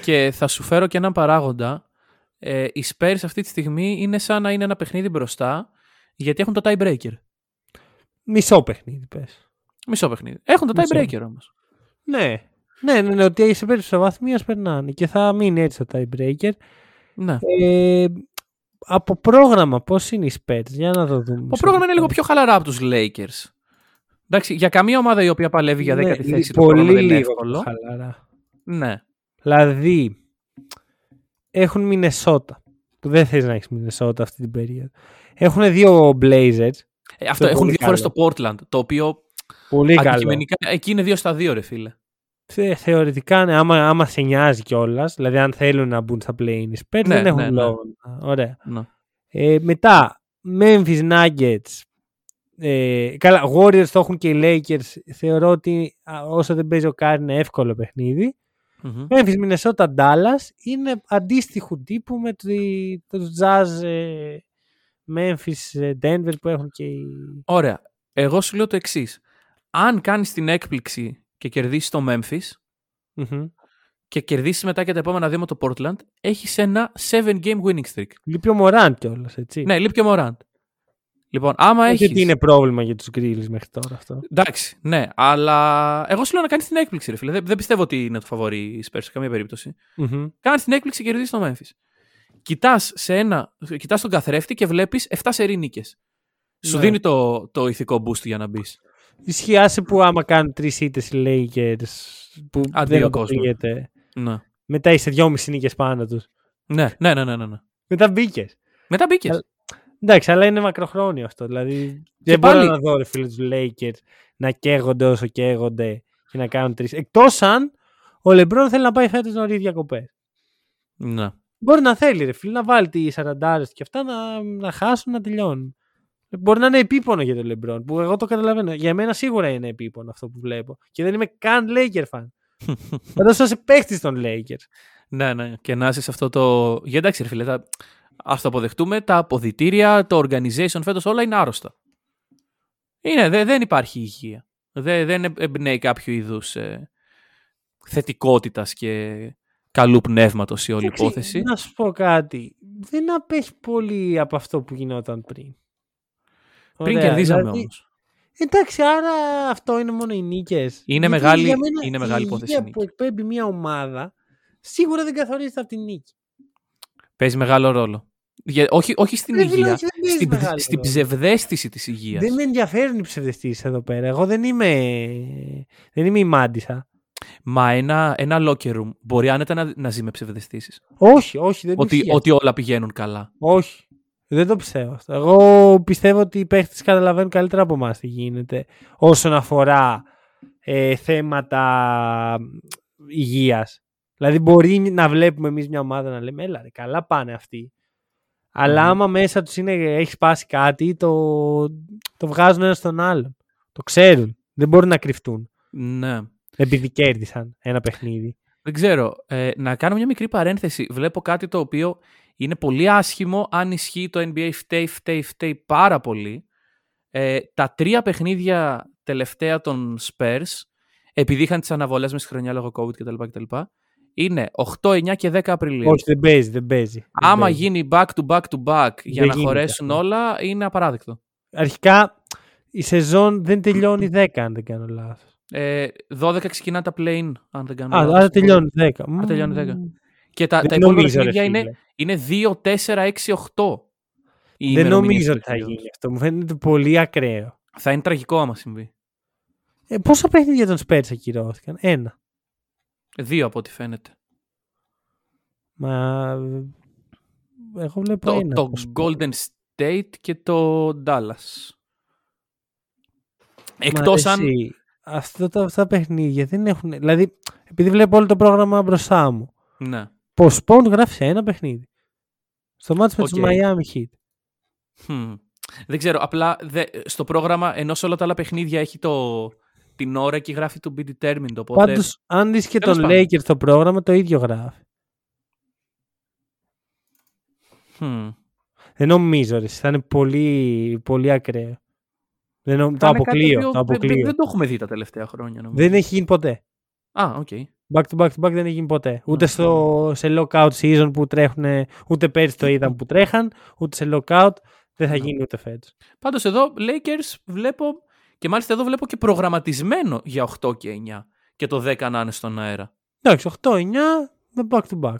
Και θα σου φέρω και έναν παράγοντα. Ε, οι Spurs αυτή τη στιγμή είναι σαν να είναι ένα παιχνίδι μπροστά γιατί έχουν το tiebreaker. Μισό παιχνίδι πες. Μισό παιχνίδι. Έχουν το Μισό. tiebreaker όμως. Ναι. Ναι, ναι, ναι, ότι σε περίπτωση βαθμίας περνάνε και θα μείνει έτσι το tiebreaker. Ναι. Ε, από πρόγραμμα, πώς είναι οι Spurs, για να το δούμε. Το πρόγραμμα είναι λίγο πιο χαλαρά από τους Lakers. Εντάξει, για καμία ομάδα η οποία παλεύει για Ναι, δέκατη λι- θέση το πολύ πρόγραμμα δεν είναι λίγο εύκολο. πιο χαλαρά. Ναι. Δηλαδή, έχουν Μινεσότα, που δεν θες να έχεις Μινεσότα αυτή την περίοδο. Έχουν δύο Blazers, Ε, αυτό είναι έχουν πολύ δύο φορές καλό. το Portland. Το οποίο πολύ καλό. αντικειμενικά εκεί είναι δύο στα δύο, ρε φίλε. Θε- θεωρητικά, ναι, άμα, άμα σε νοιάζει κιόλας, δηλαδή αν θέλουν να μπουν στα play-in οι Spurs, Ναι, δεν έχουν ναι, ναι. λόγο. Ωραία. Ναι. Ε, μετά, Memphis Nuggets. Ε, καλά, Warriors το έχουν και οι Lakers. Θεωρώ ότι α, όσο δεν παίζει ο Κάρι είναι εύκολο παιχνίδι. Μμμ. Memphis, Minnesota, Dallas είναι αντίστοιχου τύπου με το- τους Jazz, ε, Memphis, ε, Denver που έχουν και οι... Ωραία. Εγώ σου λέω το εξής. Αν κάνεις την έκπληξη και κερδίσεις το Memphis Μμμ. και κερδίσεις μετά και τα επόμενα δύο με το Portland, έχεις ένα 7 game winning streak. Λείπει ο Morant κιόλας, έτσι. Ναι, λείπει και ο Morant. Λοιπόν, άμα Όχι έχει. ότι είναι πρόβλημα για τους Grills μέχρι τώρα αυτό. Εντάξει, ναι, αλλά εγώ σου λέω να κάνεις την έκπληξη, ρε φίλε. Δεν, δεν πιστεύω ότι είναι το φαβορή η Spurs σε καμία περίπτωση. Μμμ. Κάνει την έκπληξη και κερδίσεις το Memphis. Κοιτάς σε ένα, κοιτάς τον καθρέφτη και βλέπεις 7 σερή νίκες. Σου Ναι. δίνει το, το ηθικό boost για να μπεις. Ισχύει άσε που άμα κάνουν τρεις ήττες οι Lakers που Αντίο δεν κόσμο. αποκλείεται. Ναι. Μετά είσαι δυόμιση νίκες πάνω τους. Ναι, ναι, ναι, ναι, ναι. ναι. Μετά μπήκες. Μετά μπήκες. Αλλά- Εντάξει, αλλά είναι μακροχρόνιο αυτό. Δηλαδή δεν πάλι- μπορώ να δω ρε φίλε τους Lakers να καίγονται όσο καίγονται και να κάνουν τρεις. Εκτός αν ο Λεμπρόν θέλει να πάει φέτος νωρί διακοπές. Ναι. Μπορεί να θέλει ρε φίλε να βάλει τι 40 και αυτά να, να χάσουν να τελειώνουν. Μπορεί να είναι επίπονο για τον Λεμπρόν που εγώ το καταλαβαίνω. Για μένα σίγουρα είναι επίπονο αυτό που βλέπω. Και δεν είμαι καν Laker fan. Φαντάζομαι είσαι παίχτη των Lakers. Ναι, ναι. Και να είσαι σε αυτό το. Για εντάξει, ρε φίλε, τα... ας το αποδεχτούμε. Τα αποδητήρια, το organization φέτος όλα είναι άρρωστα. Είναι, δε- δεν υπάρχει υγεία. Δε- δεν εμπνέει κάποιο είδους ε, θετικότητας και καλού πνεύματος η όλη Εντάξει, υπόθεση. Να σου πω κάτι. Δεν απέχει πολύ από αυτό που γινόταν πριν. Πριν Ωραία, κερδίζαμε δηλαδή- όμως. Εντάξει, άρα αυτό είναι μόνο οι νίκες. Είναι μεγάλη- είναι μεγάλη υπόθεση η Η υγεία νίκη. που εκπέμπει μια ομάδα σίγουρα δεν καθορίζεται από τη νίκη. Παίζει μεγάλο ρόλο. Για, όχι, όχι στην Ρε φίλε, υγεία, όχι, δεν παίζεις στην, μεγάλο στην ρόλο. ψευδέστηση της υγείας. Δεν με ενδιαφέρουν οι ψευδεστήσεις εδώ πέρα. Εγώ δεν είμαι, δεν είμαι η μάντισα. Μα ένα, ένα locker room μπορεί άνετα να, να ζει με ψευδεστήσεις. Όχι, όχι, δεν Ότι, ισχύει ότι όλα πηγαίνουν καλά. Όχι. Δεν το πιστεύω αυτό. Εγώ πιστεύω ότι οι παίχτες καταλαβαίνουν καλύτερα από εμάς τι γίνεται όσον αφορά ε, θέματα υγείας. Δηλαδή, μπορεί να βλέπουμε εμείς μια ομάδα να λέμε, Έλα, ρε, καλά πάνε αυτοί. Αλλά Μμμ. άμα μέσα τους έχει σπάσει κάτι, το, το βγάζουν ένα στον άλλον. Το ξέρουν. Δεν μπορούν να κρυφτούν. Ναι. Επειδή κέρδισαν ένα παιχνίδι. Δεν ξέρω. Ε, να κάνω μια μικρή παρένθεση. Βλέπω κάτι το οποίο είναι πολύ άσχημο. Αν ισχύει το NBA, φταίει, φταίει, φταίει πάρα πολύ. Ε, τα τρία παιχνίδια τελευταία των Spurs, επειδή είχαν τις αναβολές μες στη χρονιά λόγω COVID κτλ. κτλ είναι 8, 9 και 10 Απριλίου. Όχι, δεν παίζει, δεν παίζει. Δεν Άμα παίζει. γίνει back to back to back για Δεν να γίνεται χωρέσουν αυτό. όλα, είναι απαράδεκτο. Αρχικά η σεζόν δεν τελειώνει 10, αν δεν κάνω λάθος. Ε, 12 ξεκινά τα play-in, αν δεν κάνω Α, λάθος. άρα τελειώνει 10. Α, τελειώνει 10. Μμμ. Και τα, τα Δεν υπόλοιπα νομίζω, ρε παιχνίδια είναι, φίλε. είναι 2, 4, 6, 8. οι Δεν ημερομηνίες νομίζω του ότι θα παιχνιδιού. γίνει αυτό. Μου φαίνεται πολύ ακραίο. Θα είναι τραγικό άμα συμβεί. Ε, πόσα παιχνίδια των Spurs ακυρώθηκαν; Ένα. Δύο από ό,τι φαίνεται. Μα εγώ βλέπω Το, ένα. το πως- Golden State και το Dallas. Μα Εκτός αν... εσύ, αυτά τα, αυτά τα παιχνίδια δεν έχουν. Δηλαδή, επειδή βλέπω όλο το πρόγραμμα μπροστά μου. Ναι. Postpone γράφει σε ένα παιχνίδι. Στο μάτι με Οκ. τους Miami Heat. Hm. Δεν ξέρω. Απλά δε, στο πρόγραμμα, ενώ σε όλα τα άλλα παιχνίδια έχει το, την ώρα και γράφει το be determined. Οπότε... Πάντως, αν δεις και Τέλος τον πάντων. Lakers στο πρόγραμμα, το ίδιο γράφει. Hm. Δεν νομίζω, ρε. Θα είναι πολύ, πολύ ακραίο. Δεν, νο- το Θα είναι κάτι αποκλείω. οποίο Το δεν- δεν, αποκλείω. δεν το έχουμε δει τα τελευταία χρόνια. Νομίζω. Δεν έχει γίνει ποτέ. Α, οκ. Back to back to back δεν έχει γίνει ποτέ. Ούτε στο, σε lockout season που τρέχουν, ούτε πέρυσι το είδαμε που τρέχαν, ούτε σε lockout. Δεν θα Ναι. γίνει ούτε φέτος. Πάντως εδώ Lakers βλέπω και μάλιστα εδώ βλέπω και προγραμματισμένο για 8 και 9 και το 10 να είναι στον αέρα. Εντάξει, 8-9 με back to back.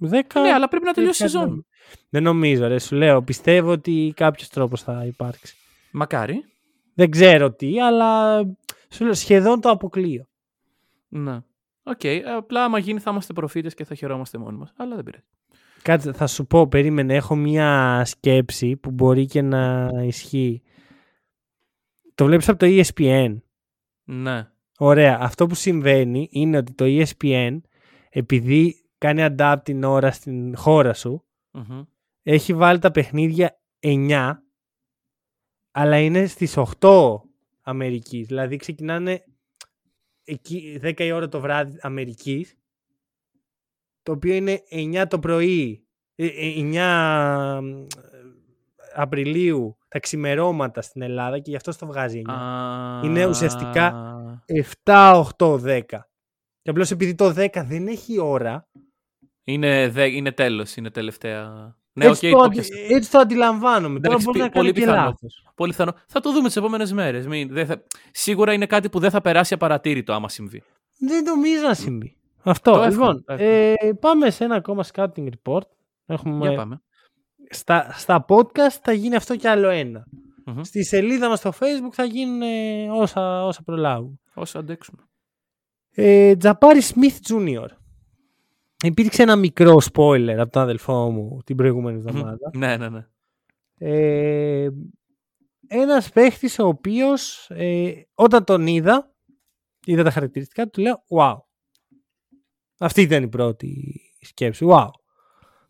10. Ναι, αλλά πρέπει να τελειώσει η κάτι σεζόν. άλλο. Δεν νομίζω, ρε. Σου λέω. Πιστεύω ότι κάποιος τρόπος θα υπάρξει. Μακάρι. Δεν ξέρω τι, αλλά σου λέω σχεδόν το αποκλείω. Ναι. Οκ. Απλά άμα γίνει θα είμαστε προφήτες και θα χαιρόμαστε μόνοι μας. Αλλά δεν πειράζει. Κάτσε, θα σου πω, περίμενε. Έχω μία σκέψη που μπορεί και να ισχύει. Το βλέπεις από το E ESPN. Ναι. Ωραία. Αυτό που συμβαίνει είναι ότι το E ESPN, επειδή κάνει adapt την ώρα στην χώρα σου, Μμμ. έχει βάλει τα παιχνίδια 9, αλλά είναι στις 8 Αμερικής. Δηλαδή ξεκινάνε εκεί 10 η ώρα το βράδυ Αμερικής, το οποίο είναι 9 το πρωί, ε, ε, 9 Απριλίου τα ξημερώματα στην Ελλάδα και γι' αυτό το βγάζει 9. Α, Είναι ουσιαστικά 7, 8, 10. Και απλώς επειδή το 10 δεν έχει ώρα, Είναι, δε, είναι τέλος, είναι τελευταία. Ναι, οκ, έτσι, το, το αντι- το 'πιασα. έτσι το αντιλαμβάνομαι. Τώρα Εντάξει, μπορεί πι- να κάνει πολύ και πιθανό. λάθος. Πολύ πιθανό. Θα το δούμε τις επόμενες μέρες. Σίγουρα είναι κάτι που δεν θα περάσει απαρατήρητο άμα συμβεί. Δεν νομίζω να συμβεί. Αυτό. Το εύχομαι, λοιπόν, το εύχομαι. ε, πάμε σε ένα ακόμα scouting report. Έχουμε, Για πάμε. Στα, στα podcast θα γίνει αυτό κι άλλο ένα. Μμμ. Στη σελίδα μας στο facebook θα γίνουν ε, όσα, όσα προλάβουν. Όσο αντέξουμε. Ε, Τζαπάρι Σμιθ Jr. Υπήρξε ένα μικρό spoiler από τον αδελφό μου την προηγούμενη εβδομάδα. Ναι, ναι, ναι. Ε, ένας παίχτης ο οποίος ε, όταν τον είδα, είδα τα χαρακτηριστικά του, λέω wow. Αυτή ήταν η πρώτη σκέψη. Wow.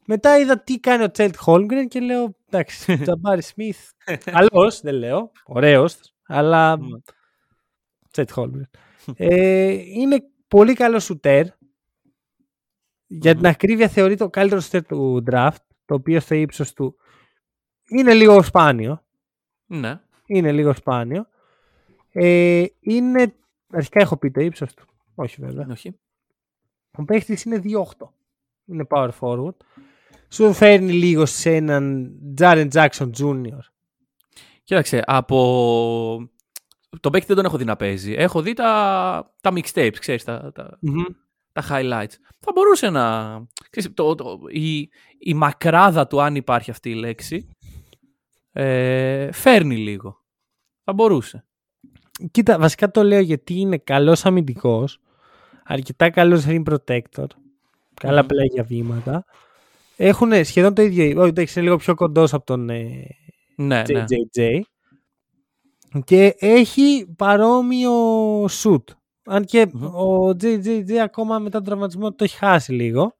Μετά είδα τι κάνει ο Τσέλτ Χόλμγκρεν και λέω εντάξει, Τζαμπάρι Σμιθ. Καλός, δεν λέω. Ωραίος, αλλά Ναι. Τσέλτ Χόλμγκρεν. Ε, είναι πολύ καλό σουτέρ. Για την ακρίβεια θεωρείται ο καλύτερο σουτέρ του draft, το οποίο στο ύψος του είναι λίγο σπάνιο. Ναι. Είναι λίγο σπάνιο. Ε, είναι, αρχικά έχω πει το ύψος του. Όχι βέβαια. Όχι. Ο παίχτης είναι 2-8. Είναι power forward. Σου φέρνει λίγο σε έναν Jaren Jackson Jr. Κοίταξε, από. Τον παίκτη δεν τον έχω δει να παίζει. Έχω δει τα, τα mixtapes, ξέρεις, τα, τα, τα highlights. Θα μπορούσε να... Ξέρεις, το, το, η, η μακράδα του, αν υπάρχει αυτή η λέξη, ε, φέρνει λίγο. Θα μπορούσε. Κοίτα, βασικά το λέω γιατί είναι καλός αμυντικός, αρκετά καλός rim protector, καλά Μμμ. πλέγια βήματα. Έχουν σχεδόν το ίδιο, όχι εντάξει, είναι λίγο πιο κοντός από τον ε, Ναι, ναι. JJJ και έχει παρόμοιο shoot. Αν και Μμμ. ο JJJ ακόμα μετά τον τραυματισμό το έχει χάσει λίγο.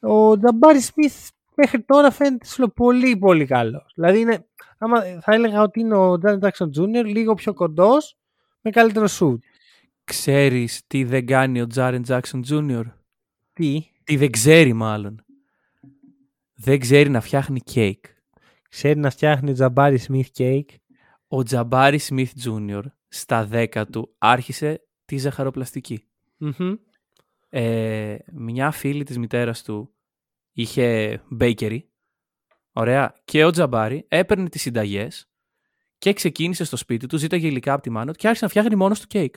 Ο Τζαμπάρι Σμιθ μέχρι τώρα φαίνεται σου λέω, πολύ πολύ καλός. Δηλαδή είναι, άμα, θα έλεγα ότι είναι ο Τζάνι Jackson Jr. λίγο πιο κοντός με καλύτερο σουτ. Ξέρεις τι δεν κάνει ο Τζάρεν Jackson Jr. Τι, Τι δεν ξέρει μάλλον. Δεν ξέρει να φτιάχνει κέικ. ξέρει να φτιάχνει Τζαμπάρι Σμιθ κέικ. Ο Τζαμπάρι Σμιθ Jr. στα 10 του άρχισε τη ζαχαροπλαστική. Μμμ. Ε, μια φίλη της μητέρας του είχε bakery. Ωραία. Και ο Τζαμπάρι έπαιρνε τις συνταγές και ξεκίνησε στο σπίτι του, ζήταγε υλικά από τη μάνα του και άρχισε να φτιάχνει μόνος του κέικ.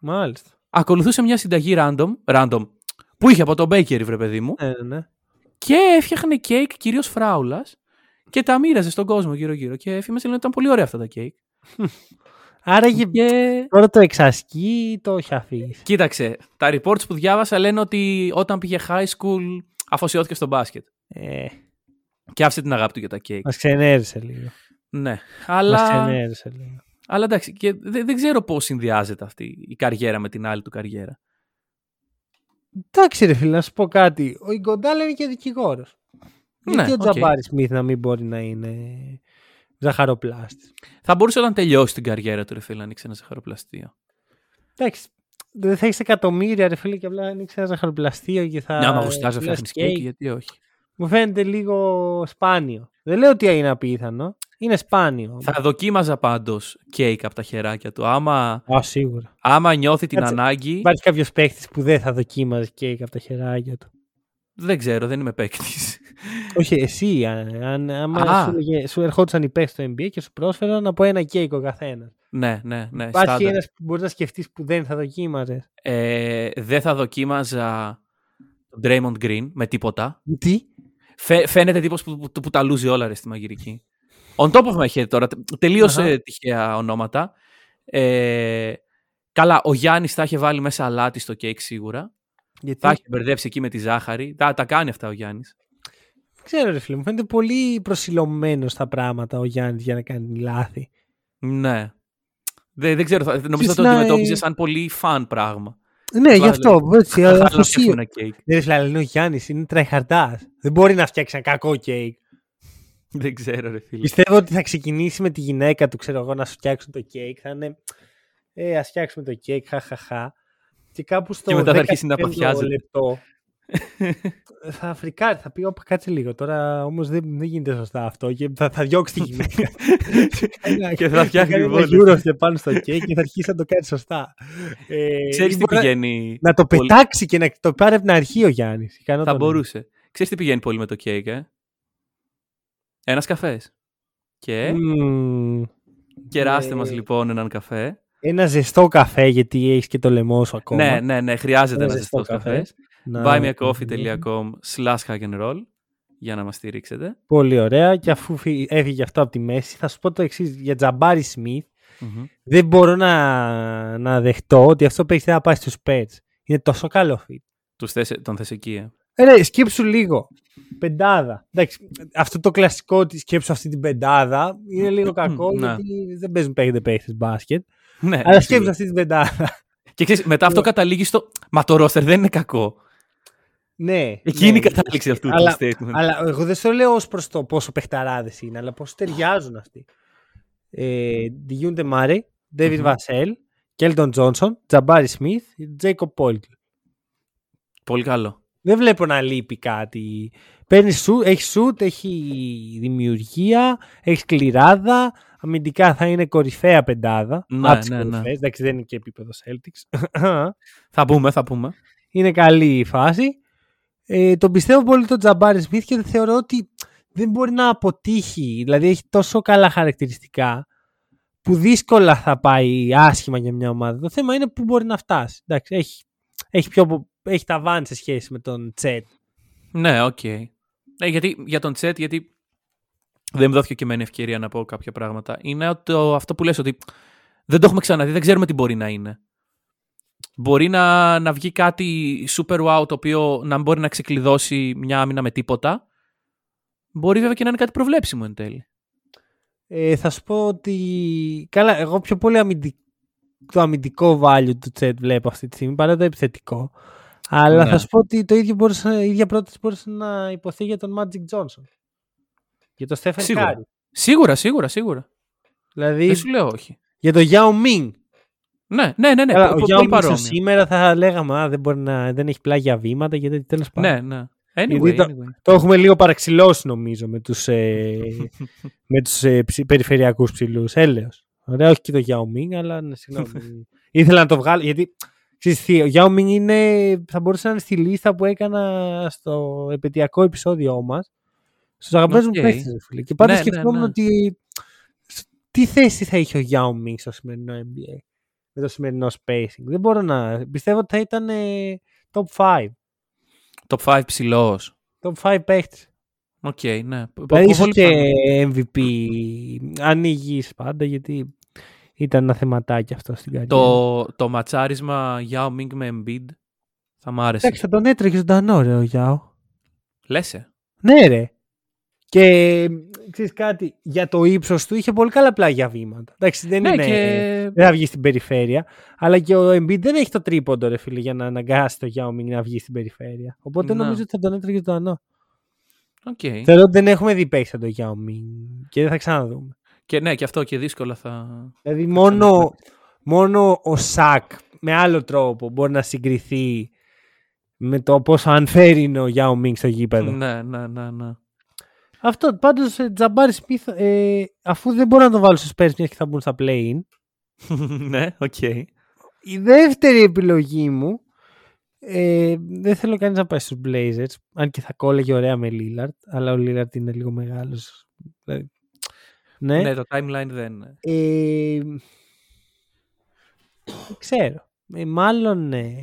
Μάλιστα. Ακολουθούσε μια συνταγή random, random που είχε από το bakery, βρε παιδί μου, Ναι, ναι, ναι. Και έφτιαχνε κέικ κυρίως φράουλας και τα μοίραζε στον κόσμο γύρω-γύρω. Και οι φήμες λένε ότι ήταν πολύ ωραία αυτά τα κέικ. Άρα και Και τώρα το εξασκεί ή το έχει αφήσει. κοίταξε, τα reports που διάβασα λένε ότι όταν πήγε high school αφοσιώθηκε στο μπάσκετ. Ε, Και άφησε την αγάπη του για τα κέικ. μας ξενέρισε λίγο. Ναι. Μας Αλλά, ξενέρισε λίγο. αλλά εντάξει, και δεν, δεν ξέρω πώς συνδυάζεται αυτή η καριέρα με την άλλη του καριέρα. Εντάξει ρε φίλε, να σου πω κάτι. Ο Ιγκουοντάλα είναι και δικηγόρος. Ναι, Γιατί ο οκ. Τζαμπάρι Σμιθ να μην μπορεί να είναι ζαχαροπλάστης; Θα μπορούσε όταν τελειώσει την καριέρα του, ρε φίλε, να ανοίξει ένα ζαχαροπλαστείο. Εντάξει, θα έχεις εκατομμύρια ρε φίλε και απλά ανοίξεις ένα ζαχαροπλαστείο και θα. Ναι, άμα γουστάζει να λες φτιάχνεις κέικ, γιατί όχι. Μου φαίνεται λίγο σπάνιο. Δεν λέω ότι είναι απίθανο. Είναι σπάνιο. Θα δοκίμαζα πάντως κέικ από τα χεράκια του. Άμα, Α, σίγουρα. άμα νιώθει την Κάτσε. ανάγκη. Υπάρχει κάποιος παίχτης που δεν θα δοκίμαζε κέικ από τα χεράκια του. Δεν ξέρω, δεν είμαι παίκτης. Όχι, εσύ. Αν, αν, άμα Α. σου, έλεγε- σου ερχόντουσαν οι παίχτες στο NBA και σου πρόσφεραν από ένα κέικ ο καθένας. ναι, ναι, ναι. Υπάρχει στάνταρ. ένας που μπορείς να σκεφτείς που δεν θα δοκίμαζες; Ε, δεν θα δοκίμαζα τον Draymond Green με τίποτα. Τι; Φαι, φαίνεται τύπος που, που, που τα λούζει όλα ρε στη μαγειρική. On top of my head τώρα, τελείωσε Αχα. τυχαία ονόματα. Ε, καλά, ο Γιάννης θα είχε βάλει μέσα αλάτι στο κέικ σίγουρα. Γιατί; Θα είχε μπερδέψει εκεί με τη ζάχαρη. Τα, τα κάνει αυτά ο Γιάννης. δεν ξέρω, ρε φίλε μου. Φαίνεται πολύ προσιλωμένος στα πράγματα ο Γιάννης για να κάνει λάθη. Ναι. Δεν, δεν ξέρω, θα- νομίζω θα το να- αντιμετώπιζε σαν πολύ φαν πράγμα. Ναι, γι' Βάλε. αυτό. Έτσι, Θα ήθελα να αφοσίω. φτιάξω ένα κέικ. Ναι, ρε φίλε, αλλά είναι ο Γιάννης, είναι τραϊχαρτά. Δεν μπορεί να φτιάξει ένα κακό κέικ. Δεν ξέρω ρε φίλε. Πιστεύω ότι θα ξεκινήσει με τη γυναίκα του, ξέρω εγώ, να σου φτιάξουν το κέικ. Θα είναι. Ε, ας φτιάξουμε το κέικ, χαχαχά. Και κάπου στο. Και μετά θα αρχίσει να 15ο παθιάζεται. λεπτό. θα φρικάρει, θα πει: Όπα, κάτσε λίγο. Τώρα όμως δεν, δεν γίνεται σωστά αυτό. Και θα, θα διώξει τη γυναίκα. Και θα φτιάχνει κάνει βόλες. ένα γύρος και πάνω στο κέικ και θα αρχίσει να το κάνει σωστά. Ε, Ξέρεις ή τι μπορεί να- πηγαίνει. Να το πολύ- πετάξει και να το πάρει από την αρχή ο Γιάννης. Θα μπορούσε. Ξέρεις τι πηγαίνει πολύ με το κέικ, ε; Ένας καφές. Και κεράστε ε, μας λοιπόν έναν καφέ. Ένα ζεστό καφέ, γιατί έχεις και το λαιμό σου ακόμα. Ναι, ναι, ναι, χρειάζεται Ένα ένα ζεστό ζεστός καφέ. καφές. Να- buymeacoffee.com slash hack and roll για να μας στηρίξετε. Πολύ ωραία. Και αφού φύ- έφυγε αυτό από τη μέση, θα σου πω το εξής για Τζαμπάρι Σμιθ. Μμμ. Δεν μπορώ να, να δεχτώ ότι αυτό παίξει να πάει στους Pets. Είναι τόσο καλό fit. Τους θες, τον θες εκεί, ε; Ε, ρε, σκέψου λίγο. Πεντάδα. Εντάξει, αυτό το κλασικό τη σκέψου αυτή την πεντάδα είναι λίγο κακό Ναι. γιατί δεν παίζουν πέντε παίχτες μπάσκετ. Ναι, Αλλά σίγουρα. σκέψου αυτή την πεντάδα. Και ξέρεις, μετά αυτό καταλήγει στο. Μα το roster δεν είναι κακό. ναι. Εκεί ναι. είναι η κατάληξη αυτού Αλλά- του statement. Αλλά εγώ δεν στο λέω ως προς το πόσο παιχταράδες είναι, αλλά πώς ταιριάζουν αυτοί. Ε, Ντιζόντε Μάρεϊ, Ντέβιν Μμμ. Βασέλ, Κέλντον Τζόνσον, Τζαμπάρι Σμιθ, Τζέικομπ Πέρτλ. Πολύ καλό. Δεν βλέπω να λείπει κάτι. Παίρνει σου, έχεις σουτ, έχει δημιουργία, έχεις σκληράδα. Αμυντικά θα είναι κορυφαία πεντάδα. Ναι, από τις ναι, ναι. κορυφαίες. Εντάξει, δεν είναι και επίπεδο Celtics. Θα πούμε, θα πούμε. είναι καλή η φάση. Ε, τον πιστεύω πολύ τον Τζαμπάρι Σμιθ και θεωρώ ότι δεν μπορεί να αποτύχει. Δηλαδή έχει τόσο καλά χαρακτηριστικά που δύσκολα θα πάει άσχημα για μια ομάδα. Το θέμα είναι που μπορεί να φτάσει. Εντάξει, έχει, έχει, πιο, έχει ταβάνι σε σχέση με τον Τσέτ. Ναι, οκ. Ε, γιατί, για τον Τσέτ, γιατί δεν μου δόθηκε και εμένα ευκαιρία να πω κάποια πράγματα, είναι ότι το- αυτό που λες ότι δεν το έχουμε ξαναδεί, δεν ξέρουμε τι μπορεί να είναι. Μπορεί να, να βγει κάτι super wow το οποίο να μπορεί να ξεκλειδώσει μια άμυνα με τίποτα. Μπορεί βέβαια και να είναι κάτι προβλέψιμο εν τέλει. Ε, θα σου πω ότι. Καλά, εγώ πιο πολύ αμυντικ... το αμυντικό value του Τσέτ βλέπω αυτή τη στιγμή παρά το επιθετικό. Αλλά Ναι. θα σου πω ότι το ίδιο μπορούσε, η ίδια πρόταση μπορούσε να υποθεί για τον Magic Johnson. Για τον Stephen Σίγουρα. Curry. Σίγουρα, σίγουρα, σίγουρα. Δηλαδή Δεν σου λέω όχι. για τον Yao Ming. Ναι, ναι, ναι. ναι. Καλά, πο- ο πο- Yao πολύ Ming παρόμοια. σήμερα θα λέγαμε α, δεν, μπορεί να, δεν έχει πλάγια βήματα γιατί τέλος πάντων. Ναι, ναι. Anyway, Γιατί το- anyway. Το έχουμε λίγο παραξηλώσει νομίζω με τους, ε, με τους ε, ψη- περιφερειακούς ψηλούς. Έλεος. Ωραία, όχι και το Yao Ming, αλλά ναι, συγγνώμη. Ήθελα να το βγάλω, γιατί ξέρεις τι, ο Yao Ming είναι, θα μπορούσε να είναι στη λίστα που έκανα στο επαιτειακό επεισόδιό μας. Στους αγαπημένους μου Οκ. παίχτες, ρε φίλε. Και πάντα Ναι, ναι, σκεφτόμουν ναι. ότι τι θέση θα είχε ο Yao Ming στο σημερινό NBA. Με το σημερινό spacing. Δεν μπορώ να... Πιστεύω ότι θα ήταν ε, top 5. Top 5 ψηλός. Top 5 παίχτης. Οκ, ναι. Πο- Δηλαδή πο- ίσως πολύ και πιθανό. MVP αν ήταν υγιής πάντα γιατί ήταν ένα θεματάκι αυτό στην καριέρα. Το, το ματσάρισμα Yao Ming με Embiid θα μ' άρεσε. Εντάξει, θα τον έτρεχε ζωντανό ρε ο Γιάο. Λες ε. Ναι ρε. Και ξέρεις κάτι, για το ύψος του είχε πολύ καλά πλάγια βήματα. Εντάξει, δεν Ναι, είναι... και Δεν θα βγει στην περιφέρεια. Αλλά και ο Embiid δεν έχει το τρίποντο, ρε φίλε, για να αναγκάσει το Yao Ming να βγει στην περιφέρεια. Οπότε Να. νομίζω ότι θα τον έτρεχε ζωντανό. Οκ. Θεωρώ ότι δεν έχουμε δει παίξει τον Yao Ming και δεν θα ξαναδούμε. Και ναι, και αυτό και δύσκολα θα. Δηλαδή μόνο, μόνο ο Shaq με άλλο τρόπο μπορεί να συγκριθεί με το πόσο unfair είναι ο Yao Ming στο γήπεδο. ναι, ναι, ναι, ναι. Αυτό πάντως ε, Τζαμπάρι Σμιθ ε, αφού δεν μπορώ να τον βάλω στους Spurs μιας και θα μπουν στα play-in ναι, οκ. η δεύτερη επιλογή μου ε, δεν θέλω κανείς να πάει στους Blazers αν και θα κόλλαγε ωραία με Lillard αλλά ο Lillard είναι λίγο μεγάλος δηλαδή, ναι, Ναι, το timeline δεν. Ε, δεν ξέρω. Ε, μάλλον. Ε,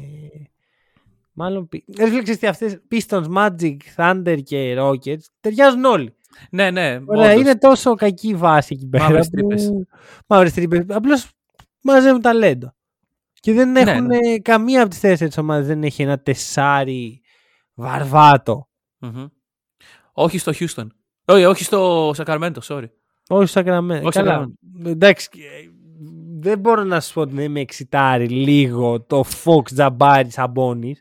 μάλλον. πι- Ε, φίλε, ξέρεις τι, αυτές Pistons, Magic, Thunder και Rockets ταιριάζουν όλοι. Ναι, ναι. Ωραία, όντως. είναι τόσο κακή βάση εκεί πέρα. Μαύρες που- τρύπες. Μαύρες τρύπες. Απλώς μαζεύουν ταλέντο. Και δεν Ναι, έχουν ε, καμία από τις τέσσερις ομάδες δεν έχει ένα τεσάρι βαρβάτο. Μμμ. Όχι στο Houston. Όχι, όχι στο Sacramento, sorry. Όχι στο Sacramento. Όχι στο Καλά. Εντάξει, ε, δεν μπορώ να σου πω ότι δεν με εξητάρει λίγο το Fox Jabari Sabonis.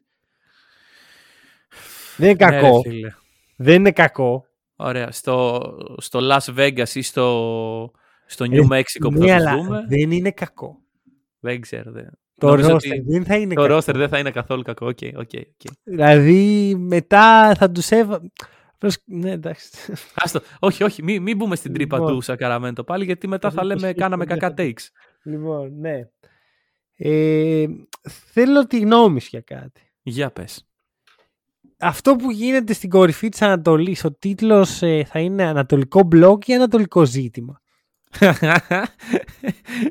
Δεν είναι Ναι, ρε κακό. φίλε. δεν είναι κακό. Ωραία. Στο, στο Las Vegas ή στο, στο Ε, New Mexico που Ναι, θα αλλά τους δούμε. δεν είναι κακό. Δεν ξέρω. Δεν. Το Νομίζω roster ότι δεν θα είναι Το κακό. roster δεν θα είναι καθόλου κακό. Οκ, οκ, οκ. Δηλαδή μετά θα τους έβα... Απλώς- Ναι, εντάξει. Άστο. Όχι, όχι. Μην, μην μπούμε στην τρύπα Λοιπόν. του Sacramento πάλι, γιατί μετά θα Δεν λέμε το κάναμε σκέφτομαι. κακά takes. λοιπόν, ναι. Ε, θέλω τη γνώμη σου για κάτι. Για πες. Αυτό που γίνεται στην κορυφή της Ανατολής, ο τίτλος ε, θα είναι Ανατολικό μπλοκ ή Ανατολικό ζήτημα.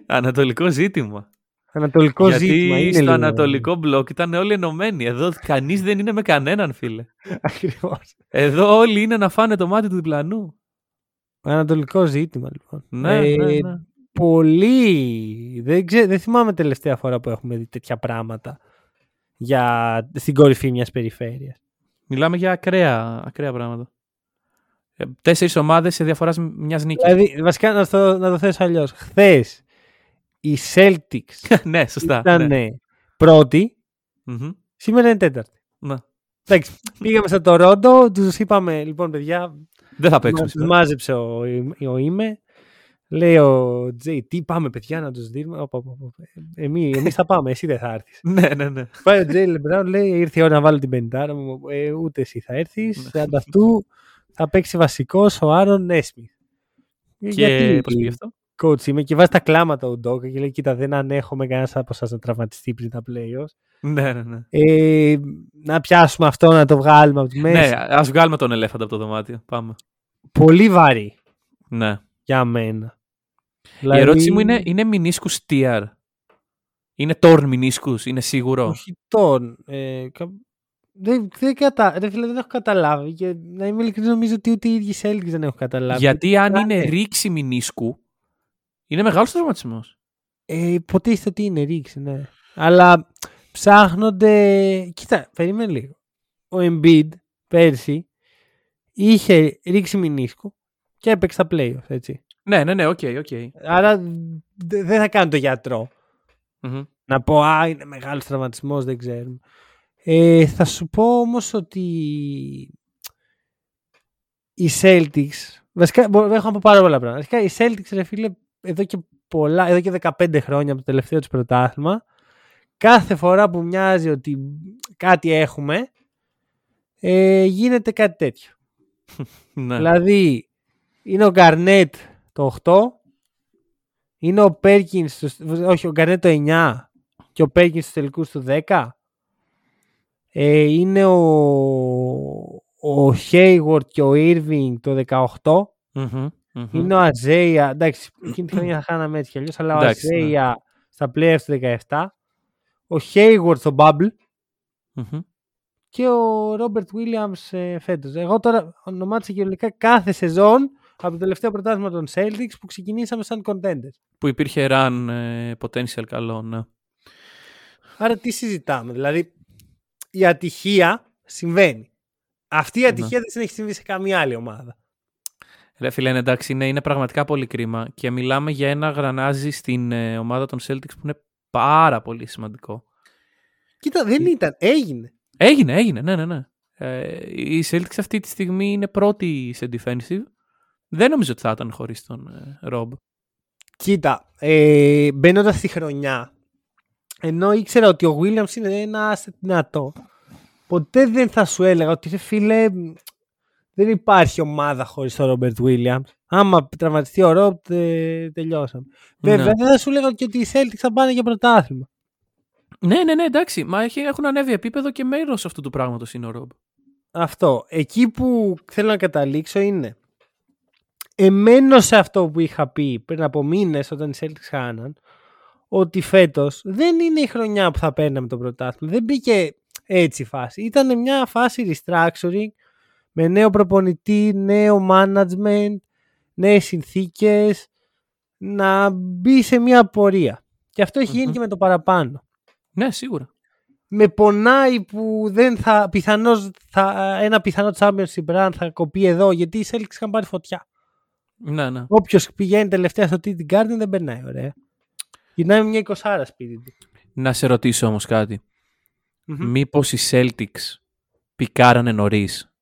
Ανατολικό ζήτημα. Ανατολικό Γιατί ζήτημα. Είναι στο λίγο- ανατολικό μπλοκ ήταν όλοι ενωμένοι. Εδώ κανείς δεν είναι με κανέναν, φίλε. Ακριβώς. Εδώ όλοι είναι να φάνε το μάτι του διπλανού. Ανατολικό ζήτημα, λοιπόν. Ναι, Ε, ναι, ναι. Πολύ. Δεν, ξέ- δεν θυμάμαι τελευταία φορά που έχουμε δει τέτοια πράγματα για... στην κορυφή μιας περιφέρειας. Μιλάμε για ακραία, ακραία πράγματα. Ε, Τέσσερις ομάδες σε διαφορά μιας νίκης. Δηλαδή, βασικά να το, να το θέσω αλλιώς. Χθες οι Celtics ναι, σωστά. ήταν ναι. πρώτοι, Μμμ. σήμερα είναι τέταρτη. Ναι. Εντάξει, πήγαμε στο Τορόντο, τους είπαμε λοιπόν, παιδιά, Δεν θα παίξουμε Μας σήμερα. μάζεψε ο, ο Είμαι. Λέει ο Τζέι, τι πάμε παιδιά να τους δίνουμε. Οπα, οπα, οπα. Εμείς, εμείς θα πάμε, εσύ δεν θα έρθεις. ναι, ναι, ναι. Πάει ο Τζέι Λεμπράουν, λέει, ήρθε η ώρα να βάλω την πεντάρα μου. Ε, ούτε εσύ θα έρθεις. Ναι. Ανταυτού θα παίξει βασικός ο Άρον Νέσμιθ. Και πώς πήγε αυτό; Coach είμαι και βάζει τα κλάματα ο Ντόκα και λέει: Κοίτα, δεν ανέχομαι κανένας από εσά να τραυματιστεί πριν τα playoffs. Ναι, ναι, ναι. Ε, να πιάσουμε αυτό, να το βγάλουμε από τη μέση. Ναι, ας βγάλουμε τον ελέφαντα από το δωμάτιο. Πάμε. Πολύ βαρύ Ναι. για μένα. Η ερώτηση μου είναι, είναι μηνίσκους TR. Είναι τόρν μηνίσκους, είναι σίγουρο; Όχι τον. Ε, κα- δεν, δεν, κατα... ρε φίλε, δεν έχω καταλάβει. Και να είμαι ειλικρινής, νομίζω ότι ούτε οι ίδιοι Celtics δεν έχω καταλάβει. Γιατί αν Α, είναι ναι. ρήξη μηνίσκου, είναι μεγάλος τραυματισμός. Ε, υποτίθεται ότι είναι ρήξη, ναι. Αλλά ψάχνονται. Κοίτα, περίμενε λίγο. Ο Embiid πέρσι είχε ρήξη μηνίσκο και έπαιξε τα playoffs, έτσι. Ναι, ναι, ναι, OK, OK. Άρα δε- δεν θα κάνω το γιατρό. Μμμ. Να πω, α, είναι μεγάλος τραυματισμός, δεν ξέρουμε. Ε, θα σου πω όμως ότι οι Celtics, βασικά έχω να πω πάρα πολλά πράγματα. Βασικά οι Celtics ρε φίλε εδώ και πολλά, εδώ και 15 χρόνια από το τελευταίο του πρωτάθλημα κάθε φορά που μοιάζει ότι κάτι έχουμε ε, γίνεται κάτι τέτοιο. ναι. Δηλαδή είναι ο Γκαρνέτ το 8 είναι ο Πέρκινς, όχι ο Γκαρνέτ το 9 και ο Πέρκινς στους τελικούς του 10 ε, είναι ο, ο Hayward και ο Irving το 18 Μμμ, μμμ. είναι ο Αζέια, εντάξει, εκείνη τη χρονιά θα χάναμε έτσι κι αλλιώς, αλλά ο Εντάξει, ναι. Αζέια στα playoffs του 17, ο Hayward στο Bubble Μμμ. και ο Ρόμπερτ Williams ε, φέτος. Εγώ τώρα ονομάτισα κυριολεκτικά κάθε σεζόν από το τελευταίο πρωτάθλημα των Celtics που ξεκινήσαμε σαν contenders. Που υπήρχε run ε, potential καλό, ναι. Άρα τι συζητάμε, δηλαδή η ατυχία συμβαίνει. Αυτή η Ναι. ατυχία δεν έχει συμβεί σε καμία άλλη ομάδα. Ρε φίλε, ναι, εντάξει, είναι, είναι πραγματικά πολύ κρίμα και μιλάμε για ένα γρανάζι στην ε, ομάδα των Celtics που είναι πάρα πολύ σημαντικό. Κοίτα, δεν ήταν, έγινε. Έγινε, έγινε, ναι, ναι, ναι. Ε, οι Celtics αυτή τη στιγμή είναι πρώτη σε defensive. Δεν νομίζω ότι θα ήταν χωρίς τον ε, Rob. Κοίτα, ε, μπαίνοντας στη χρονιά, ενώ ήξερα ότι ο Williams είναι ένα asset δυνατό, ποτέ δεν θα σου έλεγα ότι ρε φίλε, μ, δεν υπάρχει ομάδα χωρίς τον Robert Williams. Άμα τραυματιστεί ο Rob, τε, τελειώσαμε. Βέβαια, Ναι. δεν θα σου έλεγα και ότι οι Celtics θα πάνε για πρωτάθλημα. Ναι, ναι, ναι, εντάξει. Μα έχει- έχουν ανέβει επίπεδο και μέρος αυτού του πράγματος είναι ο Rob. Αυτό. Εκεί που θέλω να καταλήξω είναι εμένω σε αυτό που είχα πει πριν από μήνες όταν οι Celtics χάναν ότι φέτος δεν είναι η χρονιά που θα παίρναμε το πρωτάθλημα. Δεν μπήκε έτσι η φάση. Ήταν μια φάση restructuring με νέο προπονητή, νέο management, νέες συνθήκες να μπει σε μια πορεία. Και αυτό έχει γίνει Μμμ. και με το παραπάνω Ναι, σίγουρα. με πονάει που δεν θα, πιθανώς θα, ένα πιθανό championship run θα κοπεί εδώ γιατί οι Celtics είχαν πάρει φωτιά. Ναι, ναι. Όποιος πηγαίνει τελευταία στο TD Garden δεν περνάει ωραία. Γυρνάει με μια 20 σπίτι του. Να σε ρωτήσω όμως κάτι. Μμμ. Μήπως οι Celtics πικάρανε νωρίς;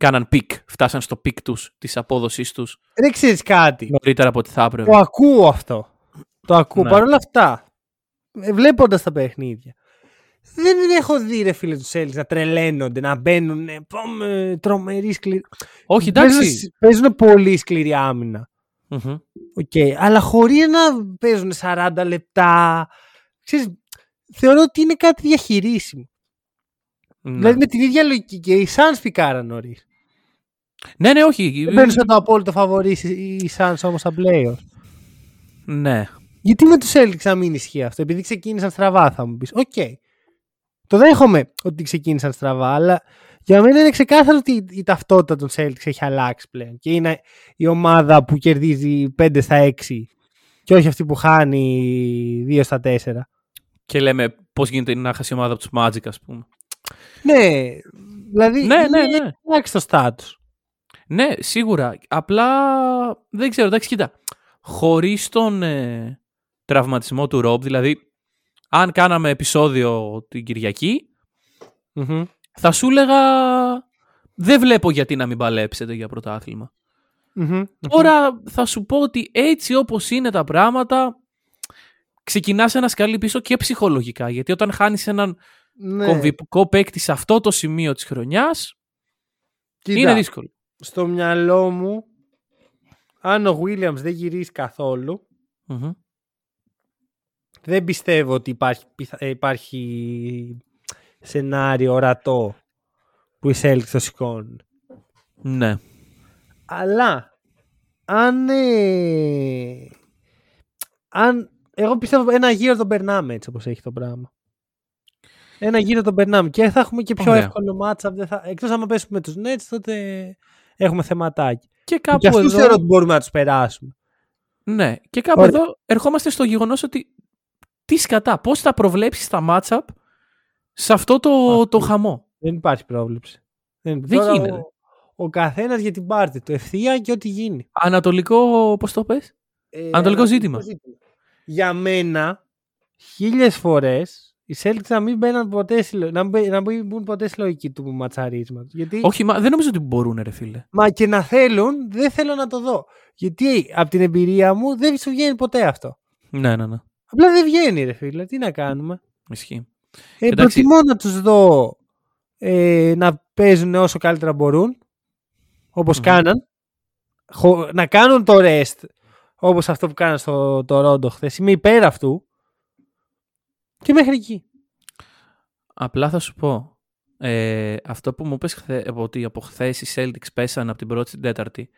Κάναν peak, φτάσαν στο peak τους, της απόδοσής τους Δεν ξέρεις κάτι. νωρίτερα από ό,τι θα έπρεπε. Το ακούω αυτό. Το ακούω. Ναι. Παρ' όλα αυτά, βλέποντας τα παιχνίδια, δεν έχω δει ρε φίλε τους Celtics να τρελαίνονται, να μπαίνουν. ε, Πάμε τρομερή σκληρή. Όχι, εντάξει. Παίζουν, παίζουν πολύ σκληρή άμυνα. Μμμ. Οκ, αλλά χωρίς να παίζουν 40 λεπτά. Ξέρεις, θεωρώ ότι είναι κάτι διαχειρίσιμο. Ναι. Δηλαδή με την ίδια λογική και οι Suns πικάραν νωρίς. Ναι, ναι, όχι. Δεν παίρνουν σαν το απόλυτο φαβορή οι Suns όμως στα playoffs. Ναι. Γιατί με τους Celtics να μην ισχύει αυτό, επειδή ξεκίνησαν στραβά, θα μου πεις. Οκ. Το δέχομαι ότι ξεκίνησαν στραβά, αλλά για μένα είναι ξεκάθαρο ότι η ταυτότητα των Celtics έχει αλλάξει πλέον. Και είναι η ομάδα που κερδίζει 5 στα 6 και όχι αυτή που χάνει 2 στα 4. Και λέμε πώς γίνεται να χάσει η ομάδα από τους Magic, ας πούμε. Ναι, δηλαδή Ναι, ναι, είναι ναι. αλλάξει το στάτους. Ναι, σίγουρα. Απλά δεν ξέρω, εντάξει, κοίτα. Χωρίς τον ε, τραυματισμό του Ρομπ, δηλαδή, αν κάναμε επεισόδιο την Κυριακή, Μμμ. θα σου έλεγα δεν βλέπω γιατί να μην παλέψετε για πρωτάθλημα. Μμμ. Τώρα θα σου πω ότι έτσι όπως είναι τα πράγματα, ξεκινάς ένα σκαλί πίσω και ψυχολογικά. Γιατί όταν χάνεις έναν Ναι. κομβικό παίκτη σε αυτό το σημείο της χρονιάς, Κοίτα, είναι δύσκολο. Στο μυαλό μου, αν ο Williams δεν γυρίσει καθόλου, Μμμ. δεν πιστεύω ότι υπάρχει, πιθα- ε, υπάρχει σενάριο ορατό που οι Celtics το σηκώνουν. Ναι. Αλλά αν, ε, αν εγώ πιστεύω ένα γύρο τον περνάμε έτσι όπως έχει το πράγμα. Ένα γύρο τον περνάμε και θα έχουμε και πιο Ωραία. εύκολο matchup. Δεν θα... Εκτός άμα πέσουμε με τους Nets τότε έχουμε θεματάκι. Και Και κάπου αυτούς εδώ... θεωρώ ότι μπορούμε να τους περάσουμε. Ναι, και κάπου Ωραία. εδώ ερχόμαστε στο γεγονός ότι τι σκατά, πώς θα προβλέψεις τα matchup σε αυτό το, Αυτό. το χαμό; Δεν υπάρχει πρόβλεψη. Δεν, Δεν Τώρα γίνεται. Ο, ο καθένας για την πάρτη του ευθεία και ό,τι γίνει. Ανατολικό, πώς το πες; Ε, Ανατολικό ζήτημα. Για μένα, χίλιες φορές οι Celtics να μην μπαίνουν ποτέ στη, λο- να μην, μπαι- να μην μπουν ποτέ στη λογική του ματσαρίσματος. Γιατί, Όχι, μα δεν νομίζω ότι μπορούν, ρε φίλε. Μα και να θέλουν, δεν θέλω να το δω. Γιατί από την εμπειρία μου δεν σου βγαίνει ποτέ αυτό. Ναι, ναι, ναι. Απλά δεν βγαίνει, ρε φίλε. Τι να κάνουμε. Ισχύει. Ε, Εντάξει. προτιμώ να τους δω ε, να παίζουν όσο καλύτερα μπορούν, όπως Μμμ. κάναν, χω- να κάνουν το rest, όπως αυτό που κάναν στο το Ρόντο χθες. Είμαι υπέρ αυτού. Και μέχρι εκεί. Απλά θα σου πω. Ε, αυτό που μου είπες χθε, ότι από χθες οι Celtics πέσανε από την πρώτη στην τέταρτη.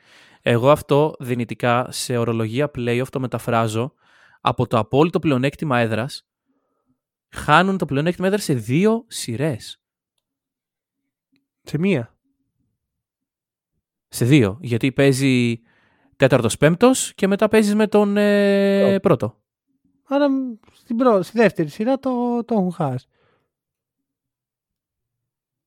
Εγώ αυτό δυνητικά σε ορολογία playoff το μεταφράζω από το απόλυτο πλεονέκτημα έδρας χάνουν το πλεονέκτημα έδρας σε δύο σειρές. Σε μία. Σε δύο. Γιατί παίζει τέταρτος πέμπτος και μετά παίζεις με τον ε, Πρώτο. Πρώτο. Άρα μ, στην πρω... στη δεύτερη σειρά το, το έχουν χάσει.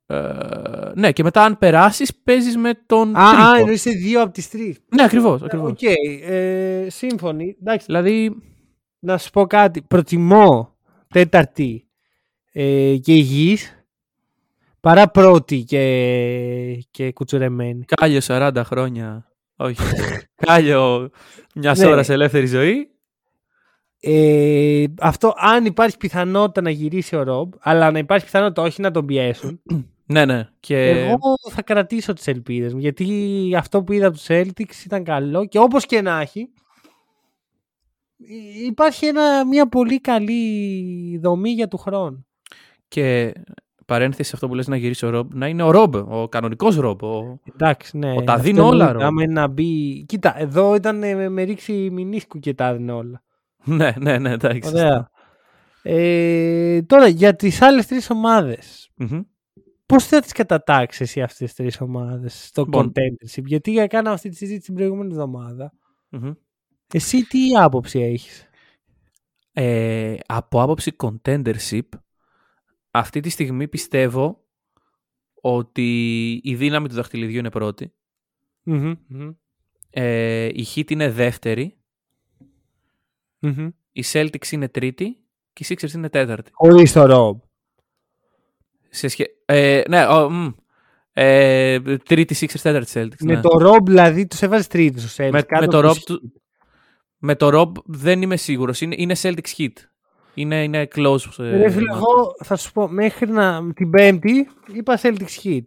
Ε, ναι, και μετά αν περάσεις παίζεις με τον Α, τρίτο. α εννοείς σε δύο από τις τρεις. Ναι, ακριβώς. Ε, ακριβώς. Οκ, ε, σύμφωνοι. Εντάξει, Δηλαδή, να σου πω κάτι. Προτιμώ τέταρτη ε, και υγιής παρά πρώτη και, και κουτσουρεμένη. Κάλιο 40 χρόνια. Όχι. Κάλιο μιας Ναι. ώρας σε ελεύθερη ζωή. Ε, αυτό αν υπάρχει πιθανότητα να γυρίσει ο Ρομπ, αλλά να υπάρχει πιθανότητα όχι να τον πιέσουν, Ναι, ναι. Και... εγώ θα κρατήσω τις ελπίδες μου. Γιατί αυτό που είδα από τους Celtics ήταν καλό και όπως και να έχει, υ- υπάρχει ένα, μια πολύ καλή δομή για του χρόνου. και παρένθεση σε αυτό που λες να γυρίσει ο Ρομπ, να είναι ο Ρομπ, ο κανονικός Ρομπ. Ο... Εντάξει, ναι. Ο τα αυτό δίνει όλα, εννοείται. Ρομπ. Άμα είναι να μπει. Κοίτα, εδώ ήταν ε, με, με ρίξει μηνίσκου και τα δίνει όλα. ναι, ναι, ναι, εντάξει. Ωραία. Ε, τώρα για τις άλλες τρεις ομάδες. Μμμ. Πώς θα τις κατατάξεις εσύ αυτές τις τρεις ομάδες στο Λοιπόν. contendership; Γιατί κάναμε αυτή τη συζήτηση την προηγούμενη εβδομάδα. Μμμ. Εσύ τι άποψη έχεις; Ε, από άποψη contendership, αυτή τη στιγμή πιστεύω ότι η δύναμη του δαχτυλιδιού είναι πρώτη. Μμμ, μμμ, Ε, η Heat είναι δεύτερη. Μμμ. Η Celtics είναι τρίτη. Και οι Sixers είναι τέταρτη. Χωρίς το Rob. Σε σχέ... ε, ναι, ο, μ. ε, τρίτη Sixers, τέταρτη Celtics. Με ναι. το Rob δηλαδή τους έβαζες τρίτους στους Celtics. με, κάτω με το από Rob τους- του... με το Rob δεν είμαι σίγουρος. Είναι, είναι Celtics Heat. Είναι, είναι close. ε, Ρε φίλε, match. εγώ θα σου πω μέχρι να, την Πέμπτη είπα Celtics Heat.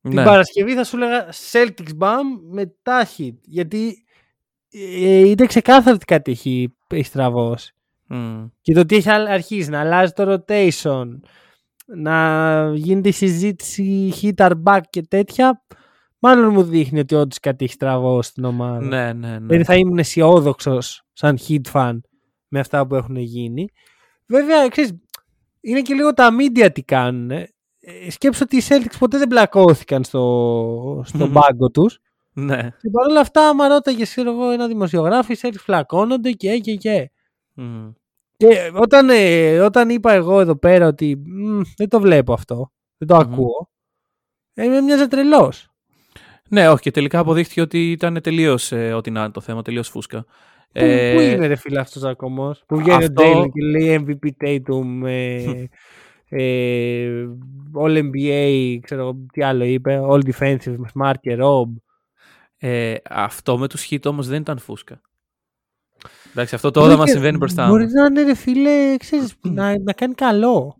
Την Ναι. Παρασκευή θα σου έλεγα Celtics Bam μετά Heat. Γιατί ε, είναι ξεκάθαρο ότι κάτι έχει, έχει στραβώσει. Μμ. Και το ότι έχει α- αρχίσει να αλλάζει το rotation, να γίνεται η συζήτηση hit are back και τέτοια, μάλλον μου δείχνει ότι όντως κάτι έχει στραβώσει στην ομάδα. Ναι, ναι, ναι. Δηλαδή θα ήμουν αισιόδοξος σαν hit fan με αυτά που έχουν γίνει. Βέβαια, ξέρεις, είναι και λίγο τα media τι κάνουν. Ε, σκέψω ότι οι Celtics ποτέ δεν μπλακώθηκαν στο, στον Μμμ. πάγκο τους. Ναι. Και παρόλα αυτά, άμα ρώταγες ξέρω εγώ, ένα δημοσιογράφο, οι Celtics φλακώνονται και και και. Μμ. Και όταν, ε, όταν είπα εγώ εδώ πέρα ότι «Μμ, δεν το βλέπω αυτό, δεν το Μμμ. ακούω, ε, με μοιάζε τρελός. Ναι, όχι, και τελικά αποδείχθηκε ότι ήταν τελείως ό,τι να είναι το θέμα, τελείως φούσκα. Ε, Πού, πού είναι ρε φίλε αυτός ακόμα που βγαίνει αυτό- ο Jalen και λέει MVP Tatum, ε, ε, All NBA, ξέρω εγώ τι άλλο είπε, All Defensive, Smart και Rob. Ε, αυτό με τους hit όμως δεν ήταν φούσκα. Εντάξει, αυτό τώρα μας Και συμβαίνει μπροστά Μπορεί μας. να είναι ρε φίλε, ξέρεις, να, να κάνει καλό.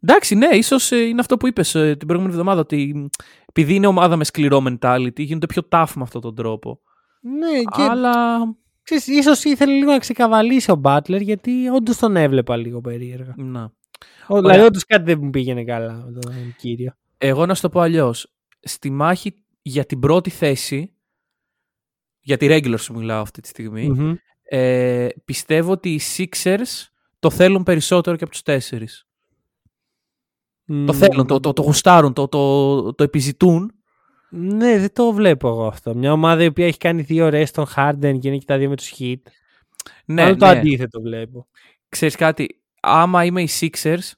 Εντάξει, ναι, ίσως ε, είναι αυτό που είπες ε, την προηγούμενη εβδομάδα, ότι μ, επειδή είναι ομάδα με σκληρό mentality, γίνονται πιο tough με αυτόν τον τρόπο. Ναι, και Αλλά, ξέρεις, ίσως ήθελε λίγο να ξεκαβαλήσει ο Butler γιατί όντως τον έβλεπα λίγο περίεργα. να. Ο, δηλαδή όντως κάτι δεν μου πήγαινε καλά με τον κύριο. Εγώ να σου το πω αλλιώς. Στη μάχη για την πρώτη θέση, για τη regular σου μιλάω αυτή τη στιγμή, Μμμ. ε, πιστεύω ότι οι Sixers το θέλουν περισσότερο και από τους τέσσερις. Το Μμ. θέλουν, το, το, το γουστάρουν, το, το, το επιζητούν. Ναι, δεν το βλέπω εγώ αυτό. Μια ομάδα η οποία έχει κάνει δύο ώρες στον Harden και είναι και τα δύο με τους Heat. Ναι, Άλλο το ναι. αντίθετο βλέπω. Ξέρεις κάτι, άμα είμαι οι Sixers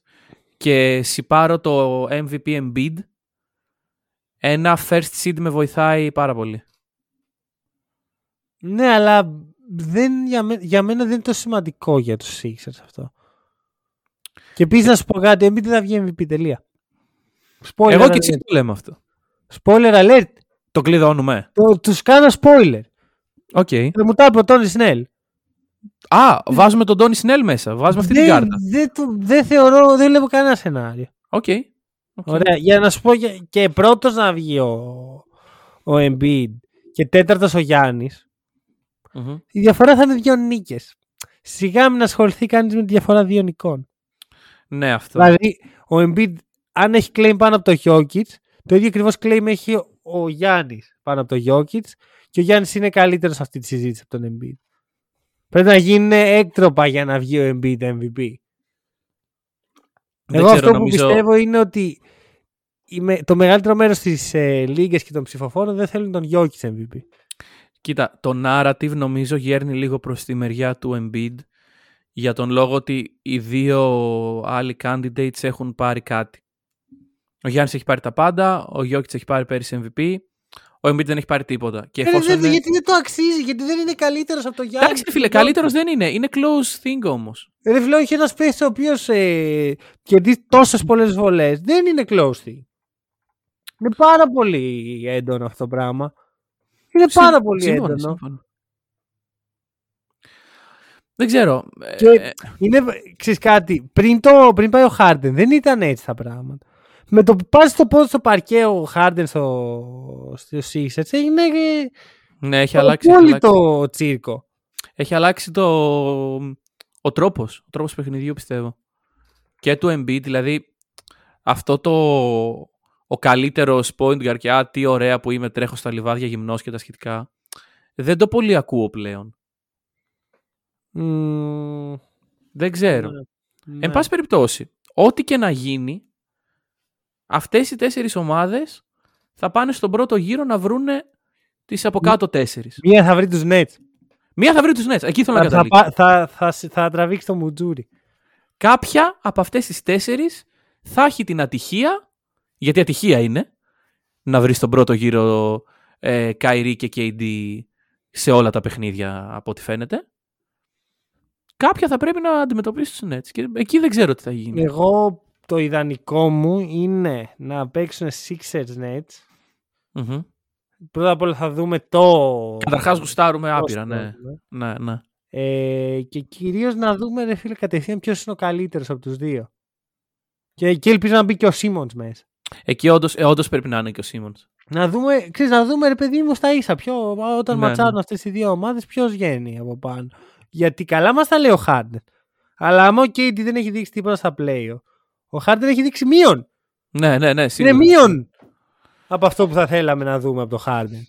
και σιπάρω το MVP Embiid, ένα first seed με βοηθάει πάρα πολύ. Ναι, αλλά δεν, για, μέ- για μένα δεν είναι τόσο σημαντικό για τους Sixers αυτό. Και επίσης να σου πω κάτι, Embiid δεν θα βγει MVP. Τελεία. Spoiler Εγώ και alert. εσύ το λέμε αυτό. Spoiler alert. Το κλειδώνουμε. Το, τους κάνω spoiler. OK. Δεν μου τα είπε ο Τόνι Σνέλ. Α, βάζουμε τον Τόνι Σνέλ μέσα. Βάζουμε αυτή την δεν, κάρτα. Δεν, το- δεν θεωρώ, δεν βλέπω κανένα σενάριο. OK. OK. Ωραία. Για να σου πω για- και πρώτος να βγει ο, ο Embiid και τέταρτος ο Γιάννης. Μμμ. Η διαφορά θα είναι δύο νίκες. Σιγά μην ασχοληθεί κανείς με τη διαφορά δύο νικών. Ναι, αυτό. Δηλαδή, ο Embiid, αν έχει claim πάνω από το Jokic, το ίδιο ακριβώς claim έχει ο, ο Γιάννης πάνω από το Jokic και ο Γιάννης είναι καλύτερος σε αυτή τη συζήτηση από τον Embiid. Πρέπει να γίνουν έκτροπα για να βγει ο Embiid MVP. Δεν Εγώ ξέρω, αυτό νομίζω- που πιστεύω είναι ότι η με- το μεγαλύτερο μέρος της ε, λίγες και των ψηφοφόρων δεν θέλουν τον Jokic MVP. Κοίτα, το narrative νομίζω γέρνει λίγο προς τη μεριά του Embiid για τον λόγο ότι οι δύο άλλοι candidates έχουν πάρει κάτι. Ο Γιάννης έχει πάρει τα πάντα, ο Γιώκητς έχει πάρει πέρυσι MVP, ο Embiid δεν έχει πάρει τίποτα. Και Ε, εφόσον δεν- είναι- Γιατί δεν το αξίζει, γιατί δεν είναι καλύτερος από τον Γιάννη. Εντάξει, φίλε, καλύτερος δεν είναι. Είναι close thing όμως. Ρε φίλε, όχι ένας παίχτης ο οποίος ε, κερδίζει τόσες πολλές βολές. Δεν είναι close thing. Είναι πάρα πολύ έντονο αυτό το πράγμα. Είναι πάρα Συμ- πολύ σύμφωνα, έντονο. σύμφωνα. Δεν ξέρω. Και Ε, είναι, ξέρεις κάτι, πριν, το, πριν πάει ο Χάρντεν δεν ήταν έτσι τα πράγματα. Με το που πας στο πόδι στο παρκέ ο Χάρντεν στο, στο Sixers έγινε ε, ναι, έχει αλλάξει. έχει όλη αλλάξει. το τσίρκο. Έχει αλλάξει το... ο τρόπος, ο τρόπος παιχνιδιού πιστεύω. Και του Embiid, δηλαδή αυτό το ο καλύτερος point guard και α, τι ωραία που είμαι, τρέχω στα λιβάδια γυμνός και τα σχετικά. Δεν το πολύ ακούω πλέον. Μμμ, Δεν ξέρω. ναι. Εν πάση περιπτώσει, ό,τι και να γίνει, αυτές οι τέσσερις ομάδες θα πάνε στον πρώτο γύρο να βρούνε τις από κάτω τέσσερις. Μία θα βρει τους Nets. Μία θα βρει τους Nets. Εκεί θέλω να Θα, θα, καταλήξω. πά- θα, θα, θα τραβήξει το μουτζούρι. κάποια από αυτές τις τέσσερις θα έχει την ατυχία, γιατί ατυχία είναι, να βρεις στον πρώτο γύρο ε, Kyrie και KD σε όλα τα παιχνίδια από ό,τι φαίνεται. Κάποια θα πρέπει να αντιμετωπίσει τους Nets και εκεί δεν ξέρω τι θα γίνει. Εγώ το ιδανικό μου είναι να παίξουν Sixers Nets. Μμμ. Πρώτα απ' όλα θα δούμε το... Καταρχάς γουστάρουμε το άπειρα, story, ναι. ναι, ναι. Ε, και κυρίως να δούμε, ρε φίλε, κατευθείαν ποιος είναι ο καλύτερος από τους δύο. Και εκεί ελπίζω να μπει και ο Σίμοντς μέσα. Εκεί όντως, ε, όντως πρέπει να είναι και ο Σίμονς. Να δούμε, ξέρεις, να δούμε ρε παιδί μου στα ίσα. Ποιο, όταν Ναι, ματσάρουν ναι. αυτές οι δύο ομάδες, ποιος βγαίνει από πάνω. Γιατί καλά μας τα λέει ο Χάρντεν. Αλλά άμα ο Κέιντι δεν έχει δείξει τίποτα στα play ο Χάρντεν έχει δείξει μείον. Ναι, ναι, ναι, Είναι σίγουρα. μείον από αυτό που θα θέλαμε να δούμε από το Χάρντεν.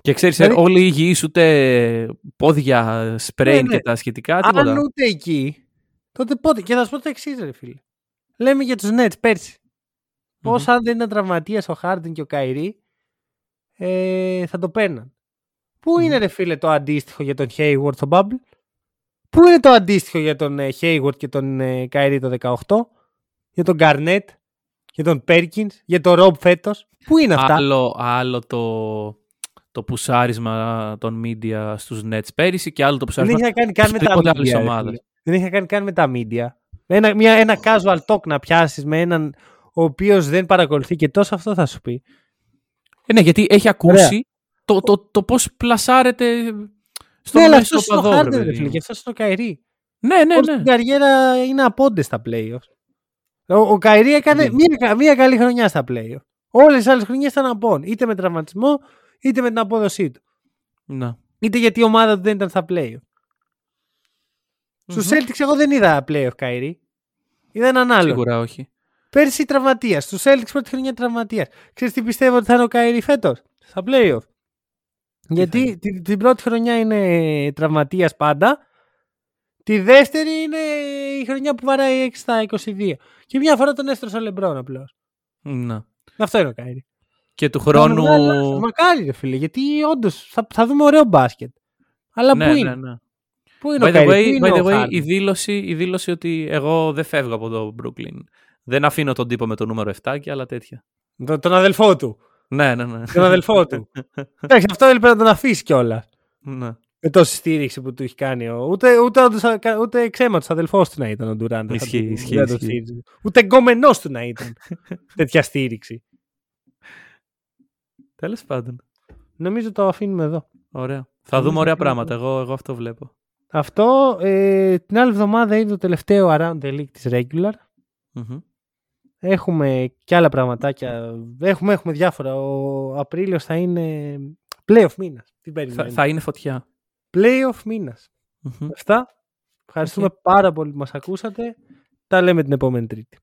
Και ξέρεις, Δηλαδή- ε, όλοι οι υγιείς ούτε πόδια, σπρέιν Ναι, ναι. και τα σχετικά, τίποτα. Αν ούτε εκεί, τότε πότε. Και θα σου πω το εξής, ρε φίλε. Λέμε για τους Nets πέρσι. Μμμ. Πώς αν δεν ήταν τραυματίας ο Χάρντεν και ο Καϊρή, ε, θα το παίρναν. Πού Μμμ. είναι ρε φίλε το αντίστοιχο για τον Hayward στο Bubble? Πού είναι το αντίστοιχο για τον ε, Hayward και τον ε, Καϊρή το 18? Για τον Garnett? Για τον Perkins? Για τον Rob φέτος; Πού είναι αυτά; Άλλο, άλλο το, το πουσάρισμα των media στους Nets πέρυσι και άλλο το Δεν πουσάρισμα έχει να κάνει καν με τα οποιαδήποτε media. άλλης ρε ομάδας. φίλε. Δεν έχει να κάνει καν με τα media. Ένα, μια, ένα casual talk να πιάσεις με έναν ο οποίος δεν παρακολουθεί και τόσο αυτό θα σου πει. Ε, ναι, γιατί έχει ακούσει το, το, το πώς πλασάρεται στο ναι, αλλά μέσο αυτός είναι ο παδό, ρε Harden, ρε παιδί φίλε, μου. και αυτός είναι ο Καϊρή. Ναι, ναι, Όλη ναι. την καριέρα είναι απόντες στα playoffs. Ο, ο Καϊρή έκανε Ναι. μία, μία καλή χρονιά στα playoffs. Όλες τις άλλες χρονιές ήταν απόν. Είτε με τραυματισμό, είτε με την απόδοσή του. Να. Είτε γιατί η ομάδα του δεν ήταν στα playoffs. Στους Μμμ. Celtics εγώ δεν είδα playoff Kyrie. Είδα έναν άλλο. Σίγουρα όχι. Πέρσι τραυματίας. Στους Celtics πρώτη χρονιά τραυματίας. Ξέρεις τι πιστεύω ότι θα είναι ο Kyrie φέτος; Στα playoff. θα Γιατί είναι; την, την πρώτη χρονιά είναι τραυματίας πάντα. Τη δεύτερη είναι η χρονιά που βαράει 6 στα 22. Και μια φορά τον έστρωσε ο Λεμπρόν απλώς. Να. Αυτό είναι ο Καϊρή. Και του χρόνου... Μακάρι, ρε φίλε, γιατί όντως θα, θα δούμε ωραίο μπάσκετ. Αλλά ναι, πού ναι, είναι, ναι. πού είναι By ο the Καϊρή, way, πού είναι by the ο way Harden? η, δήλωση, η δήλωση ότι εγώ δεν φεύγω από το Brooklyn. Δεν αφήνω τον τύπο με το νούμερο 7 και άλλα τέτοια. Τον, τον αδελφό του. Ναι, ναι, ναι. Τον αδελφό του. Εντάξει, αυτό έλειπε να τον αφήσει κιόλας. ναι. Με τόση στήριξη που του έχει κάνει. Ο... Ούτε, ούτε, ούτε, ούτε ξέμα τους αδελφός του να ήταν ο Ντουράντ. Ισχύει, ισχύει, ισχύει. Ούτε εγκόμενό του να ήταν τέτοια στήριξη. Τέλος πάντων. Νομίζω το αφήνουμε εδώ. Ωραία. Θα δούμε ωραία πράγματα. Εγώ, εγώ αυτό βλέπω. Αυτό ε, την άλλη εβδομάδα είναι το τελευταίο Around the League της Regular. Μμμ. Έχουμε και άλλα πραγματάκια. Έχουμε, έχουμε διάφορα. Ο Απρίλιος θα είναι playoff μήνας. Τι Θα, περιμένετε. θα είναι φωτιά. Playoff μήνας. Μμμ. Αυτά. Ευχαριστούμε πάρα πολύ που μας ακούσατε. Τα λέμε την επόμενη Τρίτη.